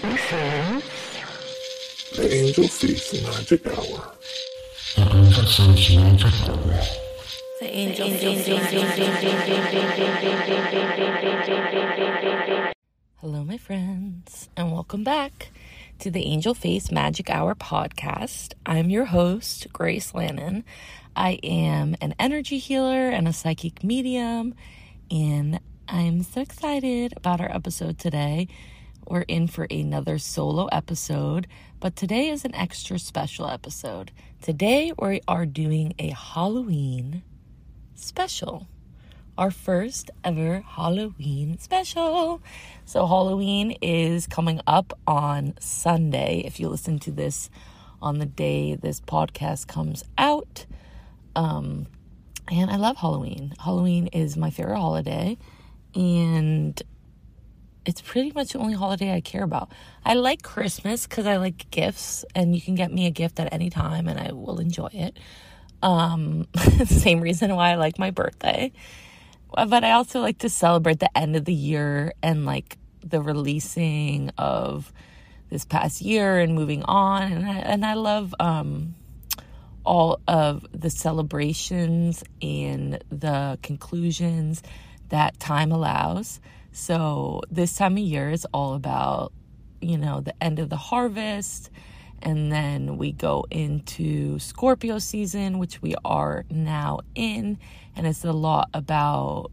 The Angel Face Magic Hour. The Angel Face Magic Hour. The angel, Hello, my friends, and welcome back to the Angel Face Magic Hour podcast. I'm your host, Grace Lannon. I am an energy healer and a psychic medium, and I'm so excited about our episode today. We're in for another solo episode, but today is an extra special episode. Today we are doing a Halloween special. Our first ever Halloween special. So, Halloween is coming up on Sunday. If you listen to this on the day this podcast comes out. Um, and I love Halloween. Halloween is my favorite holiday, and it's pretty much the only holiday I care about. I like Christmas because I like gifts, and you can get me a gift at any time, and I will enjoy it. Um, same reason why I like my birthday. But I also like to celebrate the end of the year and like the releasing of this past year and moving on. And I, and I love um, all of the celebrations and the conclusions that time allows. So this time of year is all about, you know, the end of the harvest. And then we go into Scorpio season, which we are now in. And it's a lot about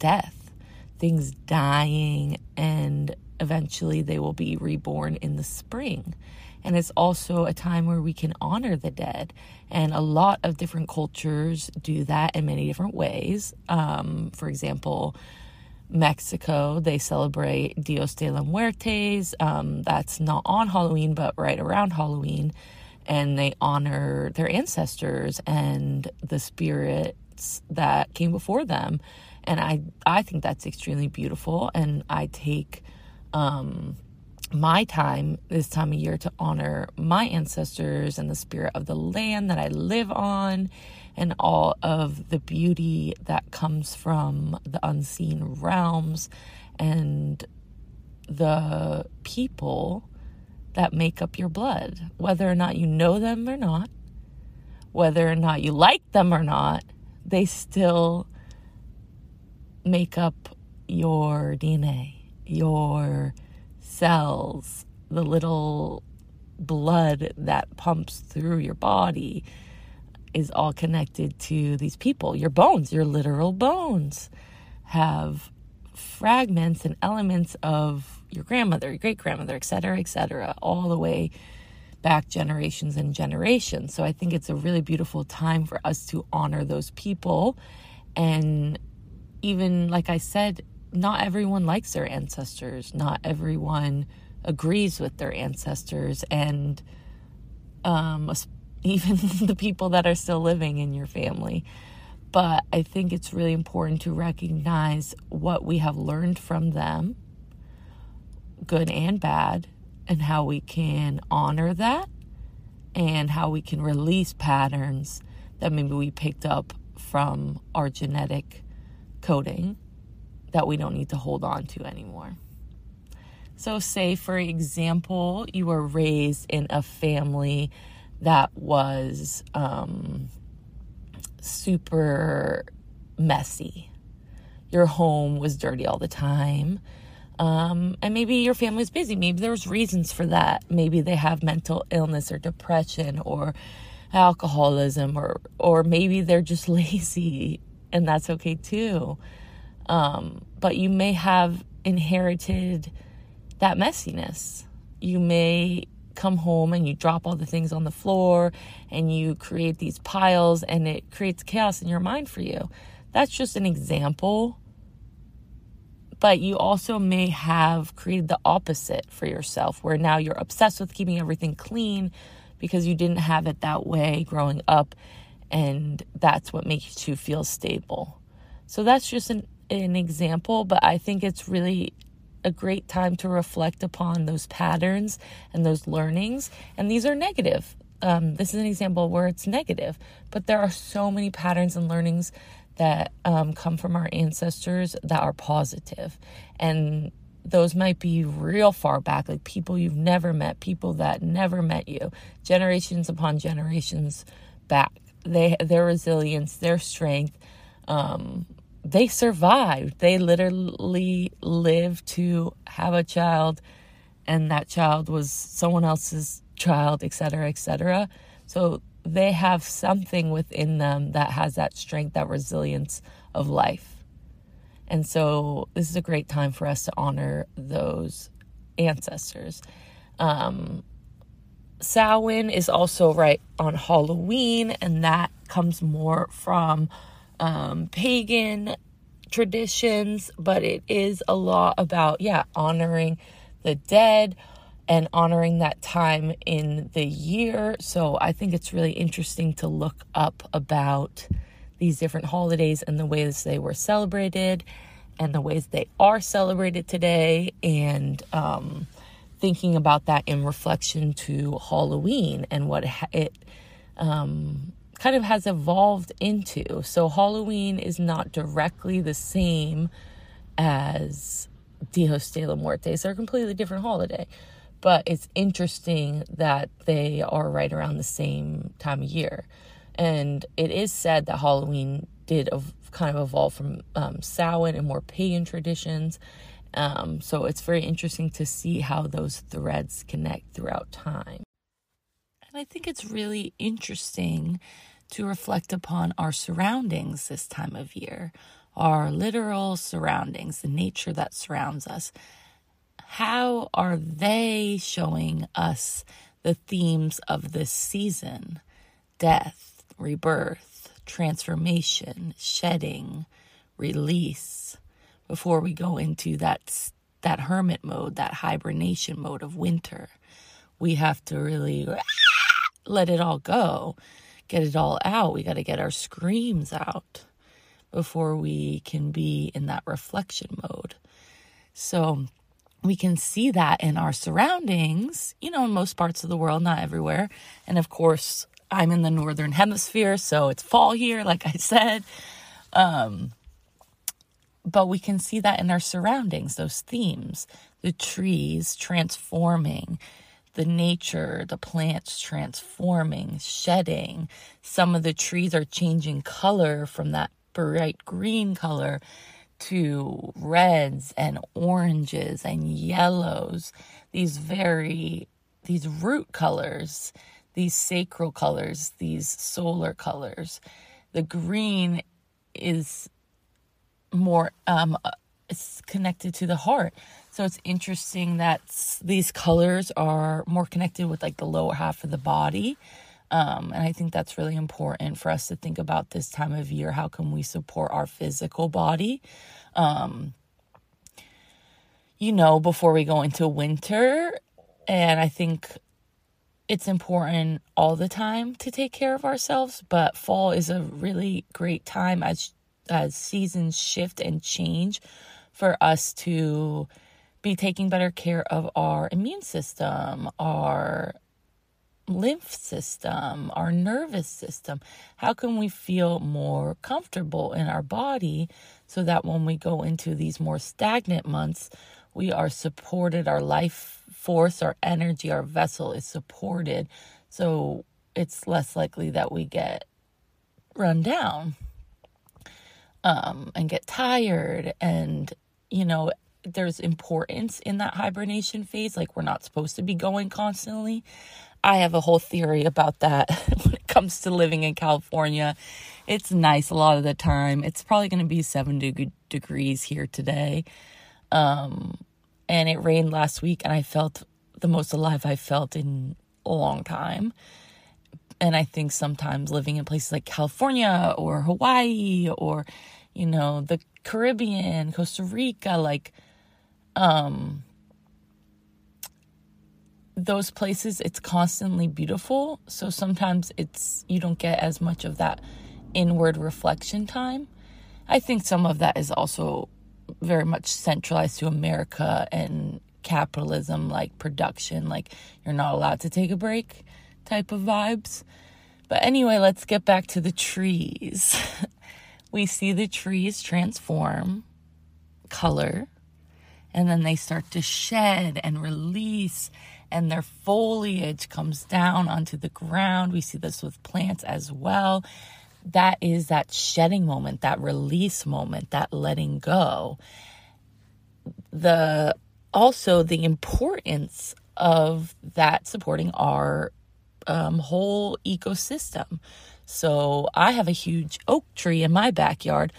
death, things dying, and eventually they will be reborn in the spring. And it's also a time where we can honor the dead. And a lot of different cultures do that in many different ways. Um, for example, Mexico, they celebrate Dios de la Muertes. Um, that's not on Halloween, but right around Halloween. And they honor their ancestors and the spirits that came before them. And I, I think that's extremely beautiful. And I take um, my time this time of year to honor my ancestors and the spirit of the land that I live on and all of the beauty that comes from the unseen realms and the people that make up your blood, whether or not you know them or not, whether or not you like them or not, they still make up your DNA, your cells, the little blood that pumps through your body is all connected to these people. Your bones, your literal bones, have fragments and elements of your grandmother, your great grandmother, etc., etc., all the way back generations and generations. So I think it's a really beautiful time for us to honor those people. And even like I said, not everyone likes their ancestors, not everyone agrees with their ancestors, and um, even the people that are still living in your family. But I think it's really important to recognize what we have learned from them, good and bad, and how we can honor that and how we can release patterns that maybe we picked up from our genetic coding that we don't need to hold on to anymore. So, say for example, you were raised in a family that was um, super messy. Your home was dirty all the time. Um, and maybe your family was busy. Maybe there's reasons for that. Maybe they have mental illness or depression or alcoholism or or maybe they're just lazy and that's okay too. Um, but you may have inherited that messiness. You may come home and you drop all the things on the floor and you create these piles and it creates chaos in your mind for you. That's just an example. But you also may have created the opposite for yourself, where now you're obsessed with keeping everything clean because you didn't have it that way growing up, and that's what makes you feel stable. So that's just an an example, but I think it's really a great time to reflect upon those patterns and those learnings. And these are negative. Um, this is an example where it's negative, but there are so many patterns and learnings that um, come from our ancestors that are positive. And those might be real far back, like people you've never met, people that never met you, generations upon generations back. They their resilience, their strength, um, they survived. They literally lived to have a child, and that child was someone else's child, etc., etc. So they have something within them that has that strength, that resilience of life. And so this is a great time for us to honor those ancestors. Um, Samhain is also right on Halloween, and that comes more from um, pagan traditions, but it is a lot about, yeah, honoring the dead and honoring that time in the year. So I think it's really interesting to look up about these different holidays and the ways they were celebrated and the ways they are celebrated today and um, thinking about that in reflection to Halloween and what it um, kind of has evolved into. So Halloween is not directly the same as Dios de la Muertes. They're a completely different holiday. But it's interesting that they are right around the same time of year. And it is said that Halloween did kind of evolve from um, Samhain and more pagan traditions. Um, so it's very interesting to see how those threads connect throughout time. I think it's really interesting to reflect upon our surroundings this time of year, our literal surroundings, the nature that surrounds us. How are they showing us the themes of this season? Death, rebirth, transformation, shedding, release before we go into that that hermit mode, that hibernation mode of winter. We have to really let it all go, get it all out. We got to get our screams out before we can be in that reflection mode. So we can see that in our surroundings, you know, in most parts of the world, not everywhere. And of course, I'm in the northern hemisphere, so it's fall here, like I said. Um, but we can see that in our surroundings, those themes, the trees transforming, the nature, the plants transforming, shedding. Some of the trees are changing color from that bright green color to reds and oranges and yellows. These very, these root colors these sacral colors, these solar colors. The green is more um it's connected to the heart. So it's interesting that these colors are more connected with like the lower half of the body. Um, and I think that's really important for us to think about this time of year. How can we support our physical body? Um, you know, before we go into winter. And I think it's important all the time to take care of ourselves, but fall is a really great time as as seasons shift and change for us to be taking better care of our immune system, our lymph system, our nervous system. How can we feel more comfortable in our body so that when we go into these more stagnant months, we are supported, our life force, our energy, our vessel is supported. So it's less likely that we get run down um, and get tired. And, you know, there's importance in that hibernation phase. Like, we're not supposed to be going constantly. I have a whole theory about that when it comes to living in California. It's nice a lot of the time. It's probably going to be 70 degrees here today. Um, and it rained last week and I felt the most alive I felt in a long time. And I think sometimes living in places like California or Hawaii or you know, the Caribbean, Costa Rica, like um those places it's constantly beautiful, so sometimes it's you don't get as much of that inward reflection time. I think some of that is also very much centralized to America and capitalism, like production, like you're not allowed to take a break type of vibes. But anyway, let's get back to the trees. we see the trees transform color and then they start to shed and release and their foliage comes down onto the ground. We see this with plants as well. That is that shedding moment, that release moment, that letting go. The also the importance of that supporting our um, whole ecosystem. So I have a huge oak tree in my backyard.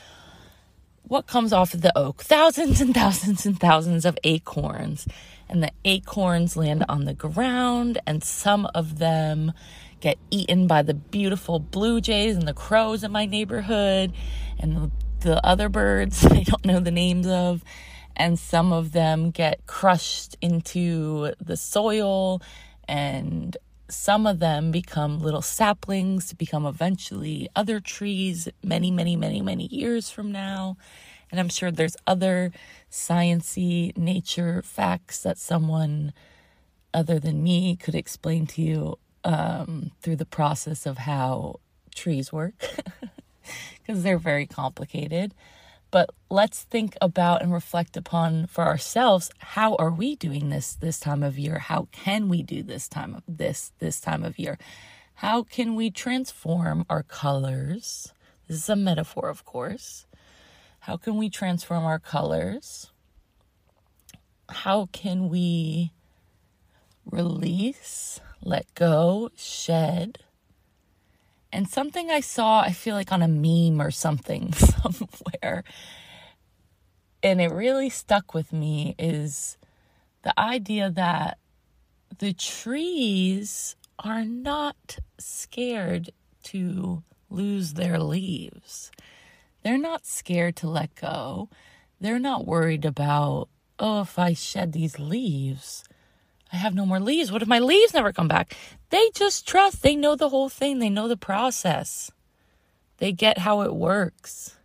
What comes off of the oak? Thousands and thousands and thousands of acorns. And the acorns land on the ground, and some of them get eaten by the beautiful blue jays and the crows in my neighborhood, and the, the other birds I don't know the names of. And some of them get crushed into the soil and some of them become little saplings to become eventually other trees many many many many years from now. And i'm sure there's other sciency nature facts that someone other than me could explain to you um, through the process of how trees work because they're very complicated but let's think about and reflect upon for ourselves how are we doing this this time of year? How can we do this time of this this time of year? How can we transform our colors? This is a metaphor of course. How can we transform our colors? How can we release let go shed and something I saw, I feel like on a meme or something somewhere, and it really stuck with me is the idea that the trees are not scared to lose their leaves. They're not scared to let go. They're not worried about, oh, if I shed these leaves, I have no more leaves. What if my leaves never come back? They just trust. They know the whole thing, they know the process, they get how it works.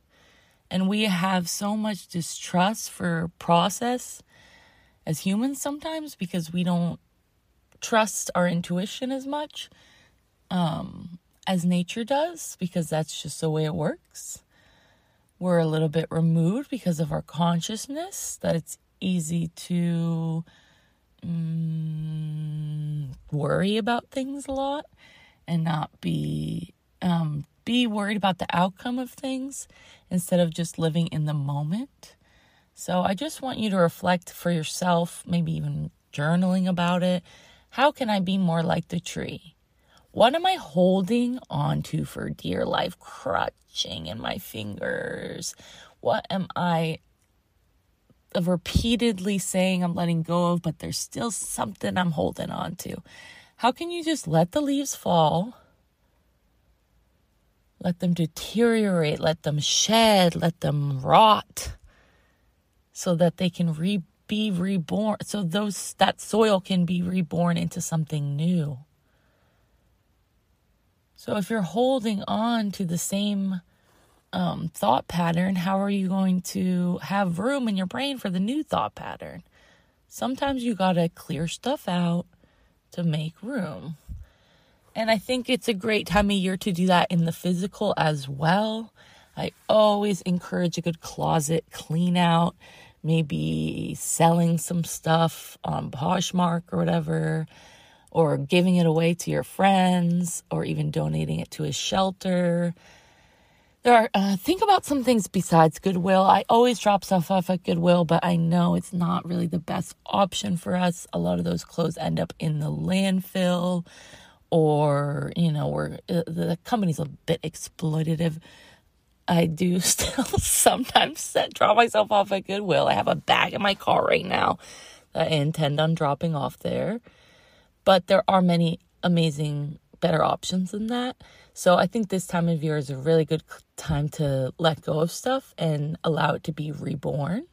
And we have so much distrust for process as humans sometimes because we don't trust our intuition as much um, as nature does because that's just the way it works. We're a little bit removed because of our consciousness, that it's easy to mm, worry about things a lot and not be um, be worried about the outcome of things instead of just living in the moment. So I just want you to reflect for yourself, maybe even journaling about it. How can I be more like the tree? What am I holding onto for dear life, crutching in my fingers? What am I of repeatedly saying I'm letting go of, but there's still something I'm holding on to. How can you just let the leaves fall? Let them deteriorate, let them shed, let them rot so that they can re- be reborn so those that soil can be reborn into something new. So if you're holding on to the same um, thought pattern, how are you going to have room in your brain for the new thought pattern? Sometimes you got to clear stuff out to make room. And I think it's a great time of year to do that in the physical as well. I always encourage a good closet clean out, maybe selling some stuff on Poshmark or whatever, or giving it away to your friends, or even donating it to a shelter there are uh, think about some things besides goodwill. I always drop stuff off at goodwill but i know it's not really the best option for us. A lot of those clothes end up in the landfill or you know or uh, the company's a bit exploitative. I do still sometimes set, drop myself off at goodwill. I have a bag in my car right now that i intend on dropping off there. But there are many amazing better options than that so I think this time of year is a really good time to let go of stuff and allow it to be reborn.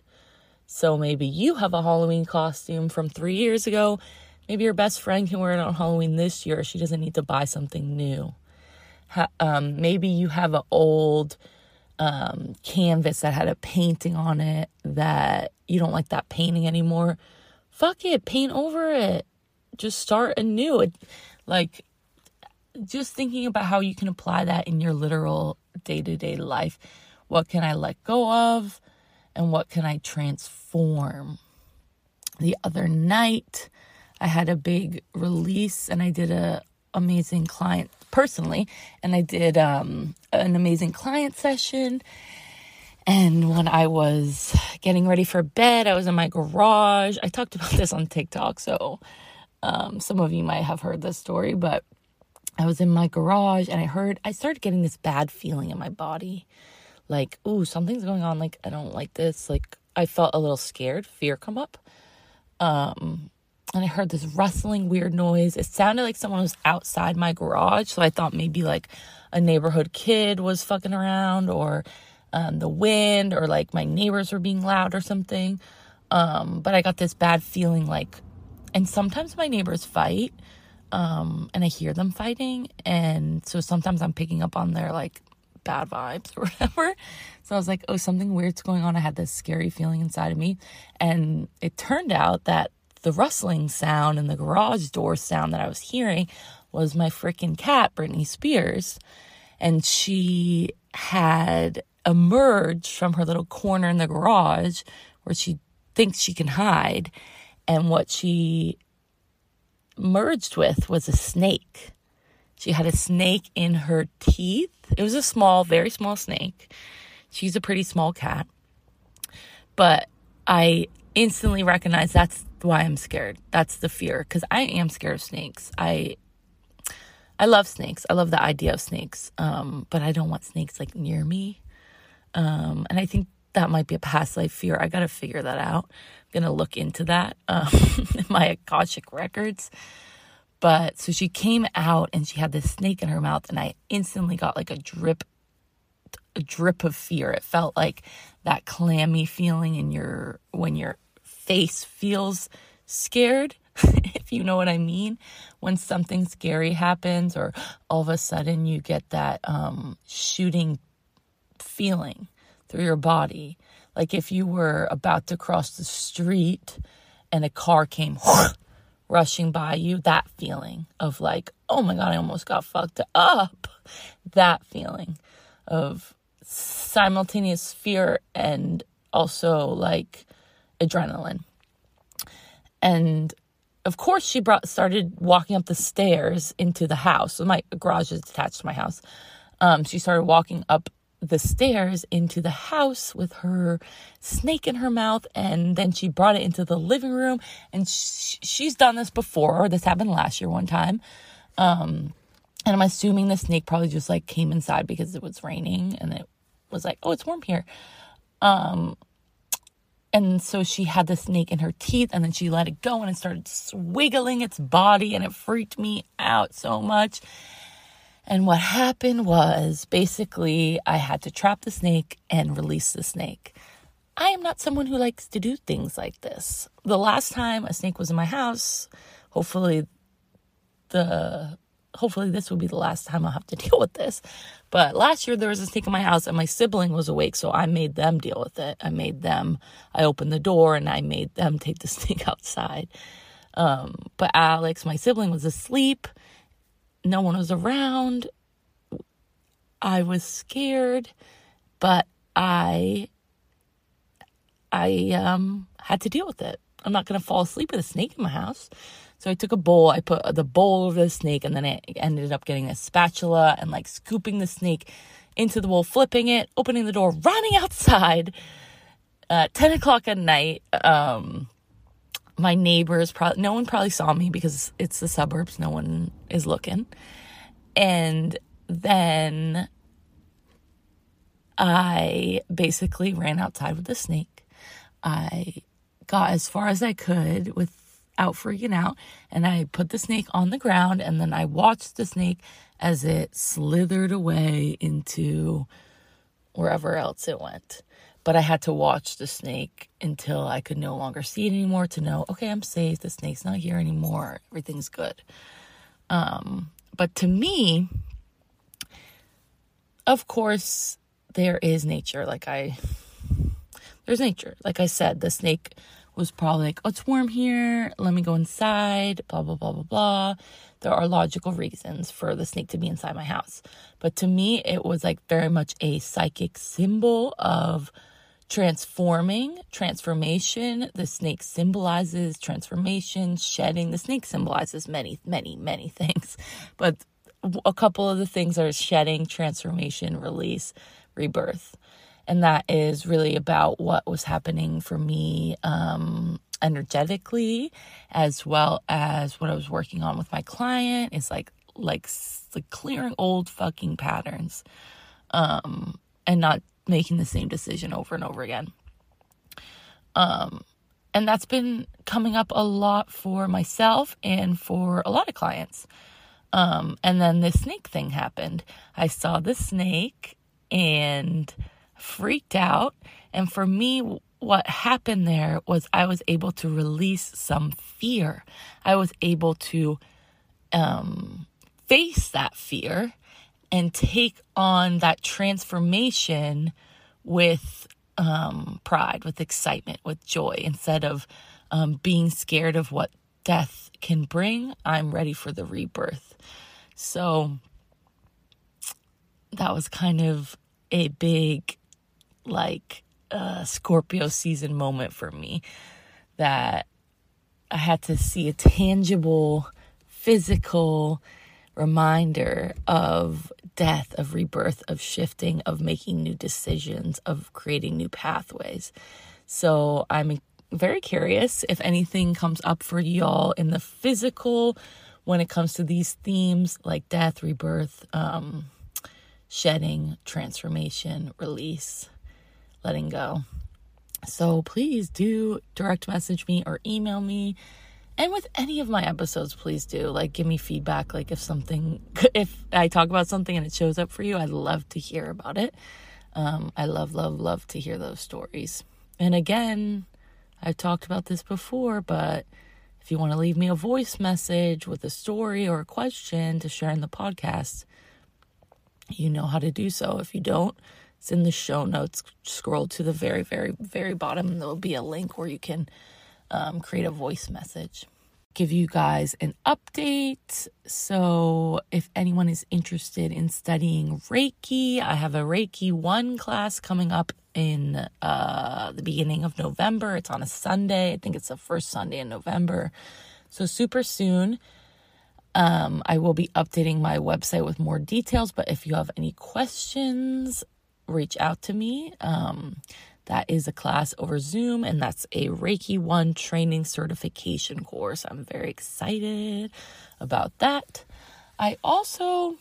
So maybe you have a Halloween costume from three years ago. Maybe your best friend can wear it on Halloween this year. She doesn't need to buy something new. Ha- um, maybe you have an old um, canvas that had a painting on it that you don't like that painting anymore. Fuck it, paint over it. Just start anew. It, like just thinking about how you can apply that in your literal day to day life. What can I let go of? And what can I transform? the other night I had a big release and I did a amazing client personally and I did um, an amazing client session and when I was getting ready for bed, I was in my garage. I talked about this on TikTok, so um, some of you might have heard this story, but I was in my garage and I heard, I started getting this bad feeling in my body. Like, ooh, something's going on. Like, I don't like this. Like, I felt a little scared, fear come up. Um, and I heard this rustling, weird noise. It sounded like someone was outside my garage. So I thought maybe like a neighborhood kid was fucking around or um, the wind or like my neighbors were being loud or something. Um, but I got this bad feeling like, and sometimes my neighbors fight, um, and I hear them fighting, and so sometimes I'm picking up on their like bad vibes or whatever. So I was like, oh, something weird's going on. I had this scary feeling inside of me, and it turned out that the rustling sound and the garage door sound that I was hearing was my freaking cat, Britney Spears. And she had emerged from her little corner in the garage where she thinks she can hide. And what she merged with was a snake. She had a snake in her teeth. It was a small, very small snake. She's a pretty small cat. But I instantly recognized that's why I'm scared. That's the fear because I am scared of snakes. I I love snakes. I love the idea of snakes. Um, but I don't want snakes like near me. Um, and I think that might be a past life fear. I got to figure that out. Going to look into that um, my Akashic records. But so she came out and she had this snake in her mouth, and I instantly got like a drip, a drip of fear. It felt like that clammy feeling in your when your face feels scared, if you know what I mean. When something scary happens, or all of a sudden you get that um, shooting feeling through your body. Like if you were about to cross the street and a car came rushing by you, that feeling of like, oh my God, I almost got fucked up. That feeling of simultaneous fear and also like adrenaline. And of course, she brought started walking up the stairs into the house. So my garage is attached to my house. Um, she started walking up the stairs into the house with her snake in her mouth and then she brought it into the living room. And sh- she's done this before. This happened last year one time. Um and i'm assuming the snake probably just like came inside because it was raining and it was like oh it's warm here. Um and so she had the snake in her teeth and then she let it go and it started swiggling its body and it freaked me out so much and what happened was basically I had to trap the snake and release the snake. I am not someone who likes to do things like this. The last time a snake was in my house, hopefully the hopefully this will be the last time I'll have to deal with this. But last year there was a snake in my house and my sibling was awake, so I made them deal with it. I made them I opened the door and I made them take the snake outside. Um, but Alex, my sibling, was asleep no one was around. I was scared, but I I um had to deal with it. I'm not going to fall asleep with a snake in my house. So I took a bowl, I put the bowl over the snake, and then I ended up getting a spatula and like scooping the snake into the bowl, flipping it, opening the door, running outside. Uh, 10 o'clock at night. Um, my neighbors probably no one probably saw me because it's the suburbs no one is looking. And then i basically ran outside with the snake. I got as far as i could without freaking out and i put the snake on the ground and then i watched the snake as it slithered away into wherever else it went but I had to watch the snake until I could no longer see it anymore to know, okay, I'm safe. The snake's not here anymore. Everything's good. Um, but to me, of course, there is nature. Like I, there's nature. Like I said, the snake was probably like, oh, it's warm here. Let me go inside. Blah, blah, blah, blah, blah. There are logical reasons for the snake to be inside my house. But to me, it was like very much a psychic symbol of transforming, transformation. The snake symbolizes transformation, shedding. The snake symbolizes many, many, many things. But a couple of the things are shedding, transformation, release, rebirth. And that is really about what was happening for me um, energetically, as well as what I was working on with my client. Is like like like clearing old fucking patterns, um, and not making the same decision over and over again. Um, and that's been coming up a lot for myself and for a lot of clients. Um, and then the snake thing happened. I saw the snake and freaked out. And for me, what happened there was I was able to release some fear. I was able to um, face that fear and take on that transformation with um, pride, with excitement, with joy, instead of um, being scared of what death can bring. I'm ready for the rebirth. So that was kind of a big, like, a Scorpio season moment for me that I had to see a tangible, physical reminder of death, of rebirth, of shifting, of making new decisions, of creating new pathways. So I'm very curious if anything comes up for y'all in the physical when it comes to these themes like death, rebirth, um, shedding, transformation, release, letting go. So please do direct message me or email me. And with any of my episodes, please do like give me feedback. Like if something, if I talk about something and it shows up for you, I'd love to hear about it. Um, I love, love, love to hear those stories. And again, I've talked about this before, but if you want to leave me a voice message with a story or a question to share in the podcast, you know how to do so. If you don't, it's in the show notes. Scroll to the very, very, very bottom. There'll be a link where you can um, create a voice message. Give you guys an update. So, if anyone is interested in studying Reiki, I have a Reiki 1 class coming up in uh, the beginning of November. It's on a Sunday. I think it's the first Sunday in November. So, super soon. Um, I will be updating my website with more details, but if you have any questions, reach out to me. Um, that is a class over Zoom, and that's a Reiki 1 training certification course. I'm very excited about that. I also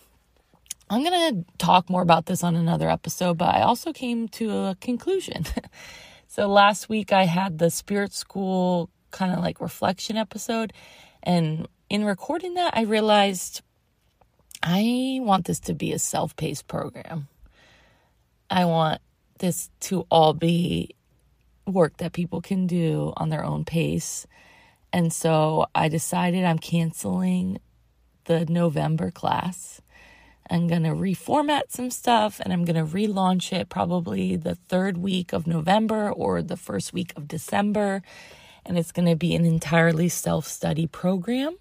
I'm going to talk more about this on another episode, but I also came to a conclusion. so last week I had the spirit school kind of like reflection episode, and in recording that, I realized I want this to be a self paced program. I want this to all be work that people can do on their own pace. And so I decided I'm canceling the November class I'm going to reformat some stuff and I'm going to relaunch it probably the third week of November or the first week of December. And it's going to be an entirely self study program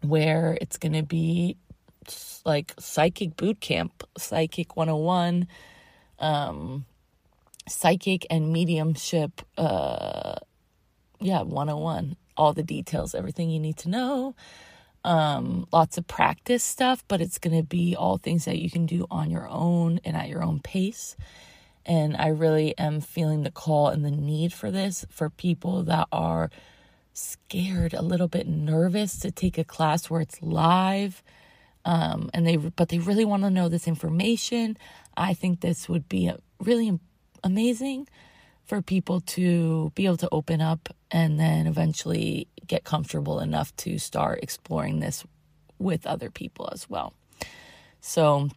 where it's going to be like psychic boot camp, psychic 101, um, psychic and mediumship, uh, yeah, 101. All the details, everything you need to know um, lots of practice stuff, but it's going to be all things that you can do on your own and at your own pace. And I really am feeling the call and the need for this for people that are scared, a little bit nervous to take a class where it's live. Um, and they, but they really want to know this information. I think this would be really amazing for people to be able to open up and then eventually get comfortable enough to start exploring this with other people as well. So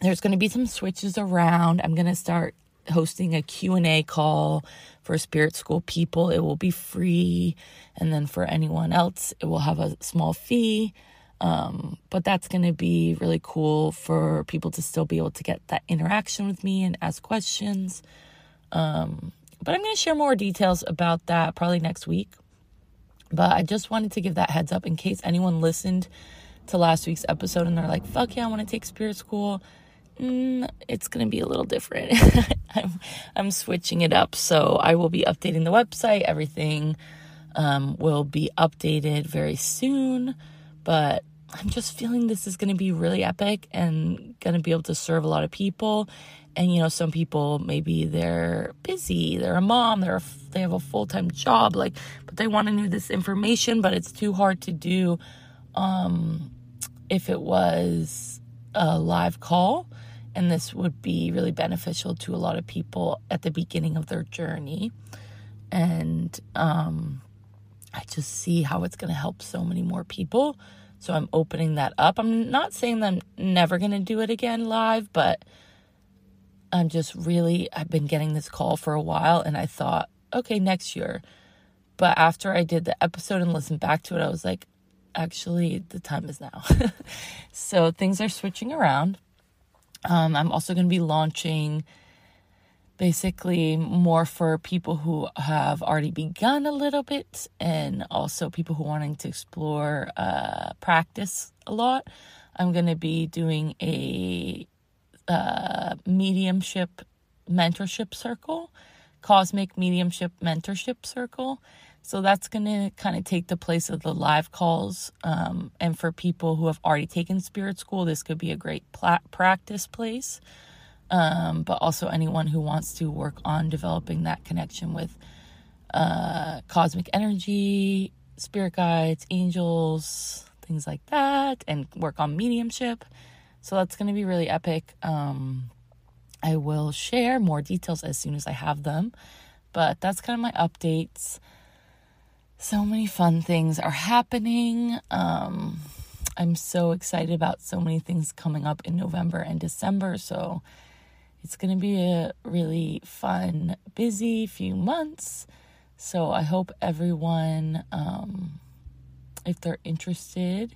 there's going to be some switches around. I'm going to start hosting a Q&A call for spirit school people. It will be free and then for anyone else it will have a small fee. Um, but that's going to be really cool for people to still be able to get that interaction with me and ask questions. Um, but I'm going to share more details about that probably next week. But I just wanted to give that heads up in case anyone listened to last week's episode and they're like, fuck yeah, I want to take spirit school. mm, it's going to be a little different. I'm, I'm switching it up. So I will be updating the website. Everything um, will be updated very soon. But I'm just feeling this is going to be really epic and going to be able to serve a lot of people. And you know, some people maybe they're busy, they're a mom, they're a, they have a full time job, like, but they want to know this information, but it's too hard to do um, if it was a live call. And this would be really beneficial to a lot of people at the beginning of their journey. And um, I just see how it's going to help so many more people. So I'm opening that up. I'm not saying that I'm never going to do it again live, but I'm just really, I've been getting this call for a while and I thought, okay, next year. But after I did the episode and listened back to it, I was like, actually, the time is now. so things are switching around. Um, I'm also going to be launching basically more for people who have already begun a little bit and also people who wanting to explore uh, practice a lot. I'm going to be doing a uh, mediumship mentorship circle, cosmic mediumship mentorship circle. So that's going to kind of take the place of the live calls. Um, and for people who have already taken spirit school, this could be a great pla- practice place um, but also anyone who wants to work on developing that connection with uh, cosmic energy, spirit guides, angels, things like that, and work on mediumship. So that's going to be really epic. Um, I will share more details as soon as I have them, but that's kind of my updates. So many fun things are happening. Um, I'm so excited about so many things coming up in November and December. So it's going to be a really fun, busy few months. So I hope everyone, um, if they're interested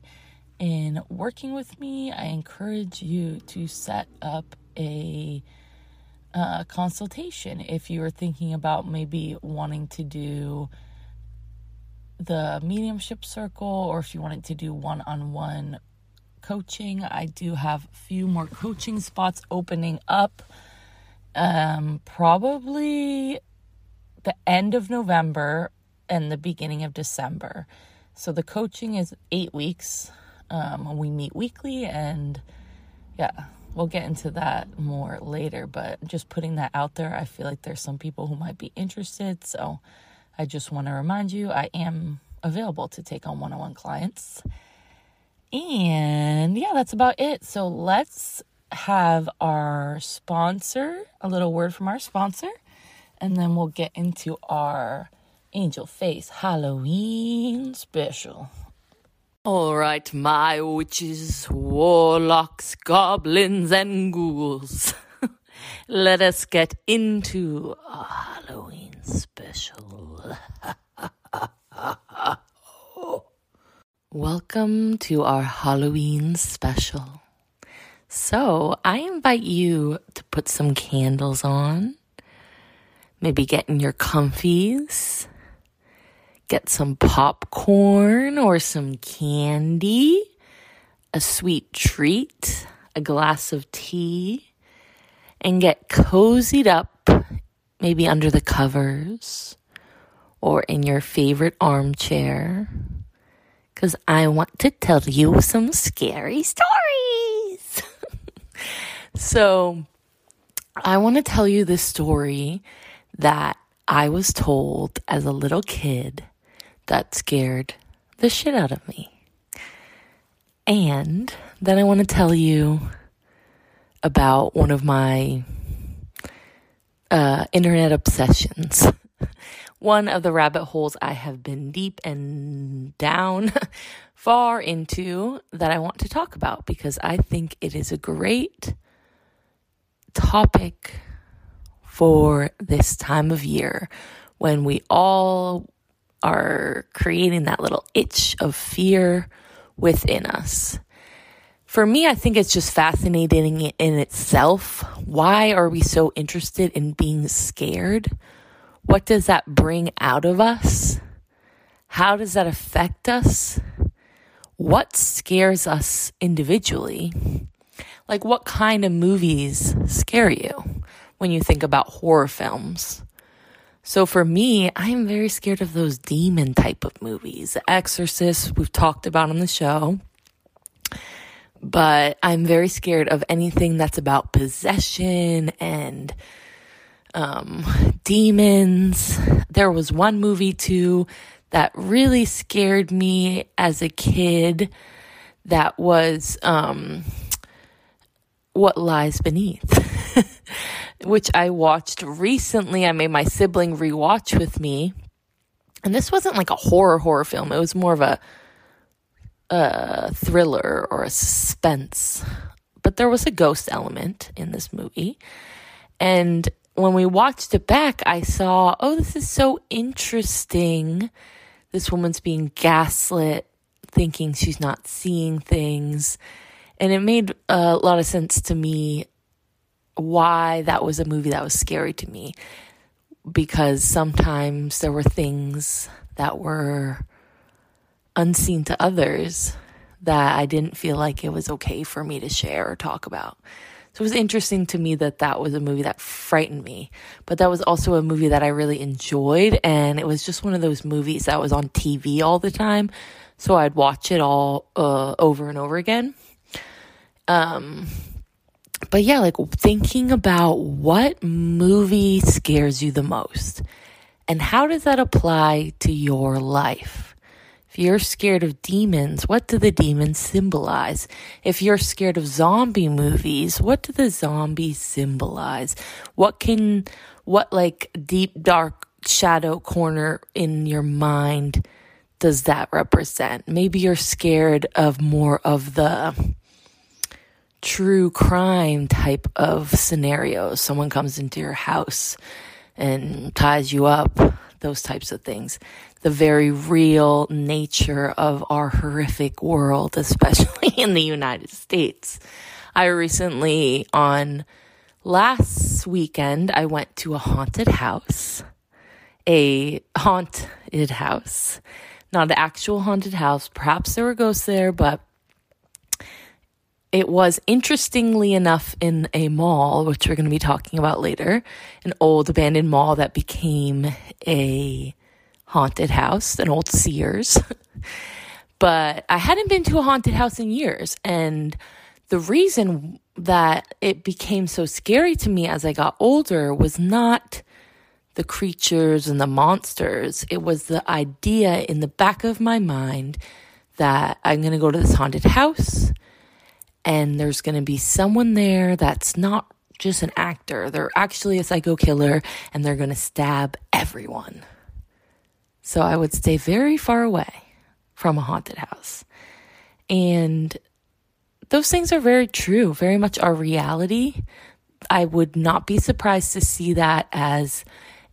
in working with me, I encourage you to set up a uh, consultation if you are thinking about maybe wanting to do the mediumship circle or if you wanted to do one on one coaching. I do have a few more coaching spots opening up. Um, probably the end of November and the beginning of December. So the coaching is eight weeks. Um, we meet weekly, and yeah, we'll get into that more later. But just putting that out there, I feel like there's some people who might be interested. So I just want to remind you I am available to take on one on one clients. And yeah, that's about it. So let's have our sponsor, a little word from our sponsor, and then we'll get into our Angel Face Halloween special. All right, my witches, warlocks, goblins, and ghouls. Let us get into our Halloween special. Welcome to our Halloween special. So, I invite you to put some candles on, maybe get in your comfies, get some popcorn or some candy, a sweet treat, a glass of tea, and get cozied up, maybe under the covers or in your favorite armchair because I want to tell you some scary stories. so, I want to tell you this story that I was told as a little kid that scared the shit out of me. And then I want to tell you about one of my uh, internet obsessions one of the rabbit holes I have been deep and down far into that I want to talk about because I think it is a great topic for this time of year when we all are creating that little itch of fear within us. For me, I think it's just fascinating in itself. Why are we so interested in being scared? What does that bring out of us? How does that affect us? What scares us individually? Like, what kind of movies scare you when you think about horror films? So for me, I am very scared of those demon type of movies. Exorcist, we've talked about on the show. But I'm very scared of anything that's about possession and um, demons. There was one movie too that really scared me as a kid that was um, What Lies Beneath. which I watched recently. I made my sibling rewatch with me. And this wasn't like a horror horror film. It was more of a a thriller or a suspense. But there was a ghost element in this movie. And when we watched it back, I saw, oh, this is so interesting. This woman's being gaslit, thinking she's not seeing things. And it made a lot of sense to me why that was a movie that was scary to me because sometimes there were things that were unseen to others that I didn't feel like it was okay for me to share or talk about. So it was interesting to me that that was a movie that frightened me, but that was also a movie that I really enjoyed. And it was just one of those movies that was on TV all the time. So I'd watch it all uh, over and over again. Um, but yeah, like thinking about what movie scares you the most and how does that apply to your life? If you're scared of demons, what do the demons symbolize? If you're scared of zombie movies, what do the zombies symbolize? What can, what like deep, dark shadow corner in your mind does that represent? Maybe you're scared of more of the, true crime type of scenarios. Someone comes into your house and ties you up, those types of things. The very real nature of our horrific world, especially in the United States. I recently, on last weekend, I went to a haunted house, a haunted house, not an actual haunted house. Perhaps there were ghosts there, but it was interestingly enough in a mall, which we're going to be talking about later, an old abandoned mall that became a haunted house, an old Sears. but I hadn't been to a haunted house in years. And the reason that it became so scary to me as I got older was not the creatures and the monsters. It was the idea in the back of my mind that I'm going to go to this haunted house and there's going to be someone there that's not just an actor. They're actually a psycho killer and they're going to stab everyone. So I would stay very far away from a haunted house. And those things are very true, very much our reality. I would not be surprised to see that as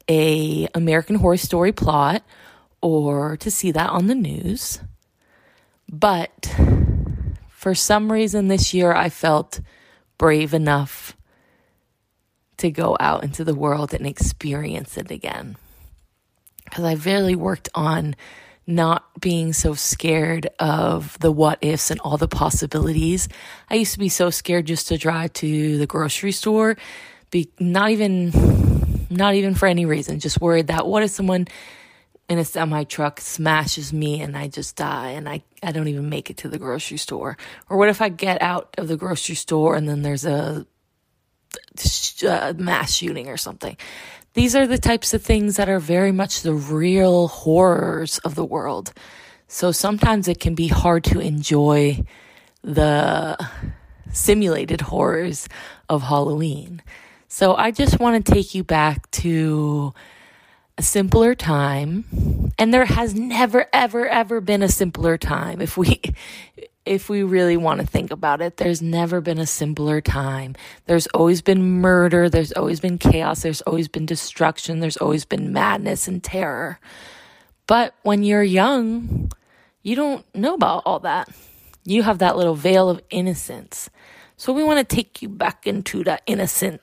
a American horror story plot or to see that on the news. But for some reason this year, I felt brave enough to go out into the world and experience it again. Because I've really worked on not being so scared of the what ifs and all the possibilities. I used to be so scared just to drive to the grocery store, be not even not even for any reason, just worried that what if someone in a semi truck smashes me and I just die and I, I don't even make it to the grocery store? Or what if I get out of the grocery store and then there's a, a uh, mass shooting or something? These are the types of things that are very much the real horrors of the world. So sometimes it can be hard to enjoy the simulated horrors of Halloween. So I just want to take you back to a simpler time and there has never ever ever been a simpler time if we if we really want to think about it there's never been a simpler time. There's always been murder there's always been chaos there's always been destruction there's always been madness and terror. But when you're young you don't know about all that. You have that little veil of innocence. So we want to take you back into that innocent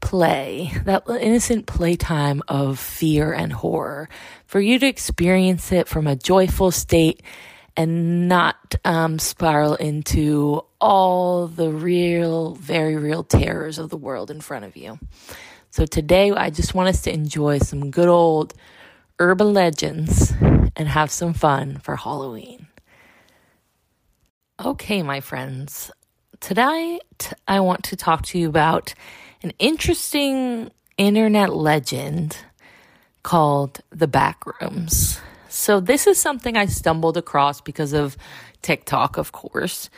play, that innocent playtime of fear and horror, for you to experience it from a joyful state and not um, spiral into all the real, very real terrors of the world in front of you. So today, I just want us to enjoy some good old urban legends and have some fun for Halloween. Okay, my friends, tonight I want to talk to you about an interesting internet legend called the backrooms. So, this is something I stumbled across because of TikTok, of course.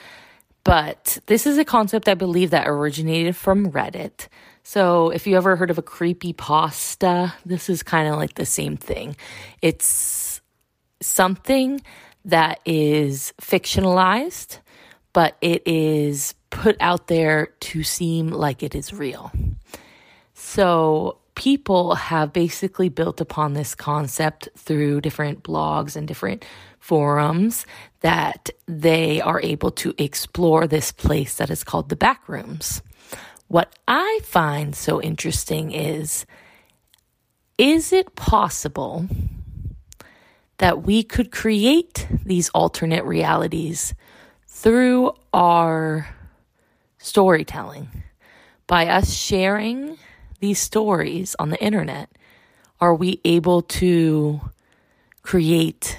But this is a concept I believe that originated from Reddit. So, if you ever heard of a creepy pasta, this is kind of like the same thing. It's something that is fictionalized, but it is put out there to seem like it is real. So, people have basically built upon this concept through different blogs and different forums that they are able to explore this place that is called the backrooms. What I find so interesting is is it possible that we could create these alternate realities through our storytelling? By us sharing these stories on the internet, are we able to create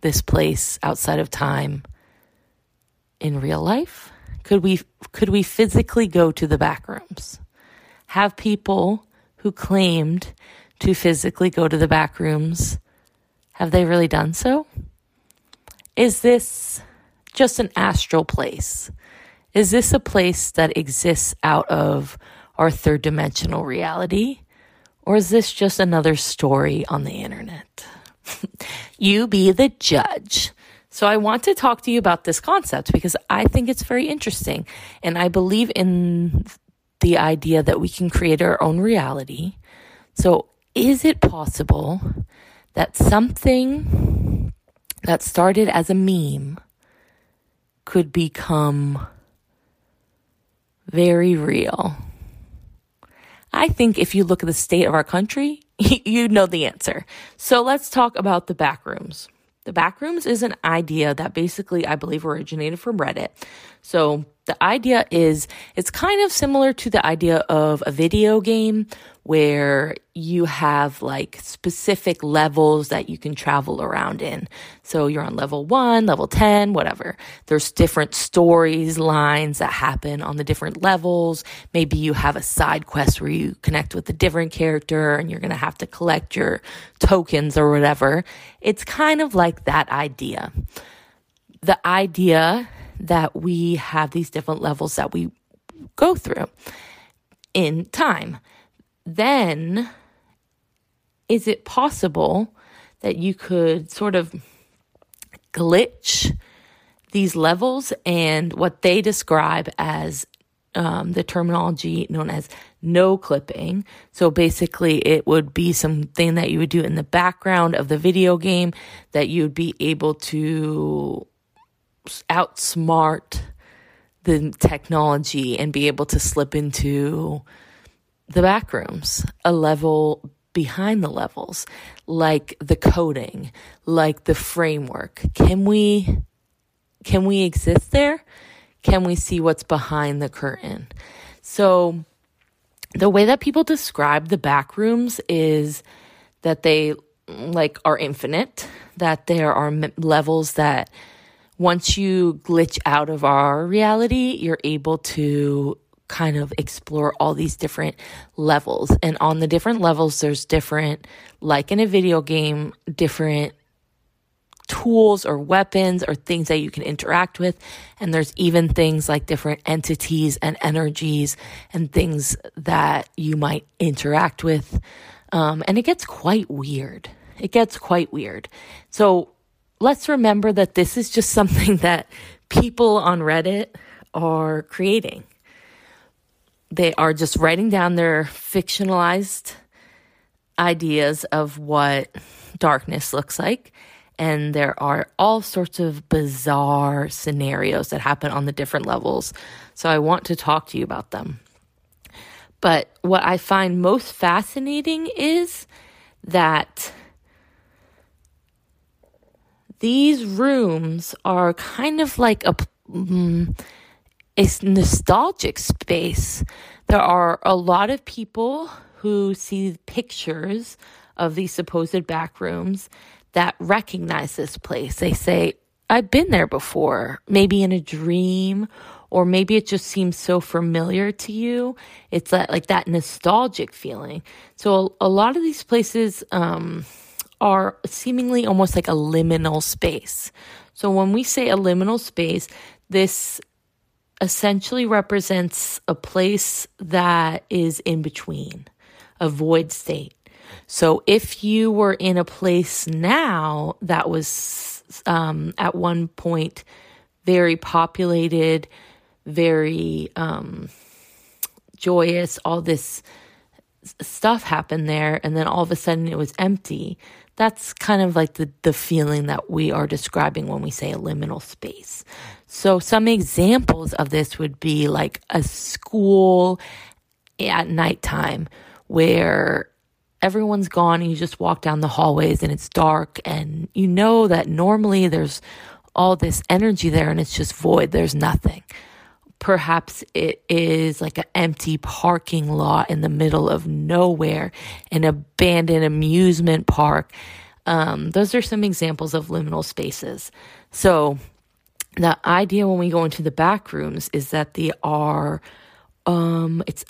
this place outside of time in real life? Could we could we physically go to the back rooms? Have people who claimed to physically go to the back rooms have they really done so? Is this just an astral place? Is this a place that exists out of our third dimensional reality? Or is this just another story on the internet? you be the judge. So I want to talk to you about this concept because I think it's very interesting. And I believe in the idea that we can create our own reality. So is it possible that something that started as a meme could become very real? I think if you look at the state of our country, you know the answer. So let's talk about the back rooms. The backrooms is an idea that basically I believe originated from Reddit. So the idea is it's kind of similar to the idea of a video game where you have like specific levels that you can travel around in. So you're on level one, level 10, whatever. There's different stories, lines that happen on the different levels. Maybe you have a side quest where you connect with a different character and you're going to have to collect your tokens or whatever. It's kind of like that idea. The idea that we have these different levels that we go through in time then is it possible that you could sort of glitch these levels and what they describe as um, the terminology known as no clipping. So basically, it would be something that you would do in the background of the video game that you'd be able to outsmart the technology and be able to slip into the back rooms, a level behind the levels, like the coding, like the framework. Can we can we exist there? Can we see what's behind the curtain? So the way that people describe the back rooms is that they like are infinite, that there are levels that once you glitch out of our reality, you're able to kind of explore all these different levels. And on the different levels, there's different, like in a video game, different tools or weapons or things that you can interact with. And there's even things like different entities and energies and things that you might interact with. Um, and it gets quite weird. It gets quite weird. So let's remember that this is just something that people on Reddit are creating they are just writing down their fictionalized ideas of what darkness looks like. And there are all sorts of bizarre scenarios that happen on the different levels. So I want to talk to you about them. But what I find most fascinating is that these rooms are kind of like a, mm, a nostalgic space. There are a lot of people who see pictures of these supposed back rooms that recognize this place. They say, I've been there before, maybe in a dream, or maybe it just seems so familiar to you. It's that, like that nostalgic feeling. So a, a lot of these places um, are seemingly almost like a liminal space. So when we say a liminal space, this essentially represents a place that is in between, a void state. So if you were in a place now that was um, at one point very populated, very um, joyous, all this stuff happened there, and then all of a sudden it was empty. That's kind of like the, the feeling that we are describing when we say a liminal space. So, some examples of this would be like a school at nighttime where everyone's gone and you just walk down the hallways and it's dark and you know that normally there's all this energy there and it's just void. There's nothing. Perhaps it is like an empty parking lot in the middle of nowhere, an abandoned amusement park. Um, those are some examples of liminal spaces. So, the idea when we go into the back rooms is that they are, um, it's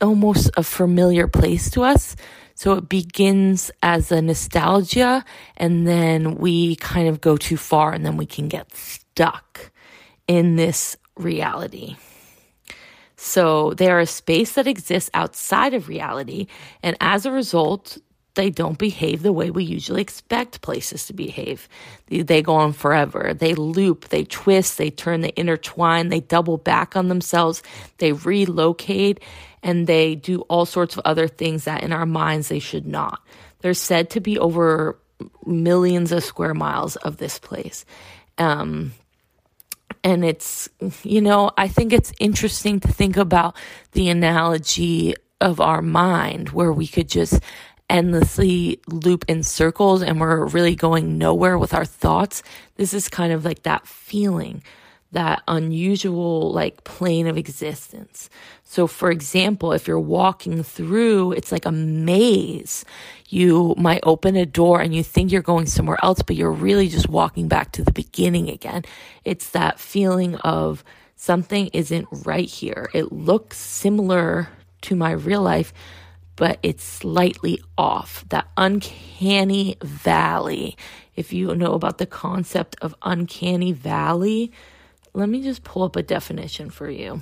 almost a familiar place to us. So it begins as a nostalgia, and then we kind of go too far, and then we can get stuck in this reality. So they are a space that exists outside of reality, and as a result, they don't behave the way we usually expect places to behave. They, go on forever. They loop, they twist, they turn, they intertwine, they double back on themselves, they relocate, and they do all sorts of other things that in our minds they should not. They're said to be over millions of square miles of this place. Um, and it's, you know, I think it's interesting to think about the analogy of our mind where we could just endlessly loop in circles and we're really going nowhere with our thoughts. This is kind of like that feeling, that unusual like plane of existence. So, for example, if you're walking through, it's like a maze. You might open a door and you think you're going somewhere else, but you're really just walking back to the beginning again. It's that feeling of something isn't right here. It looks similar to my real life, but it's slightly off. That uncanny valley. If you know about the concept of uncanny valley, let me just pull up a definition for you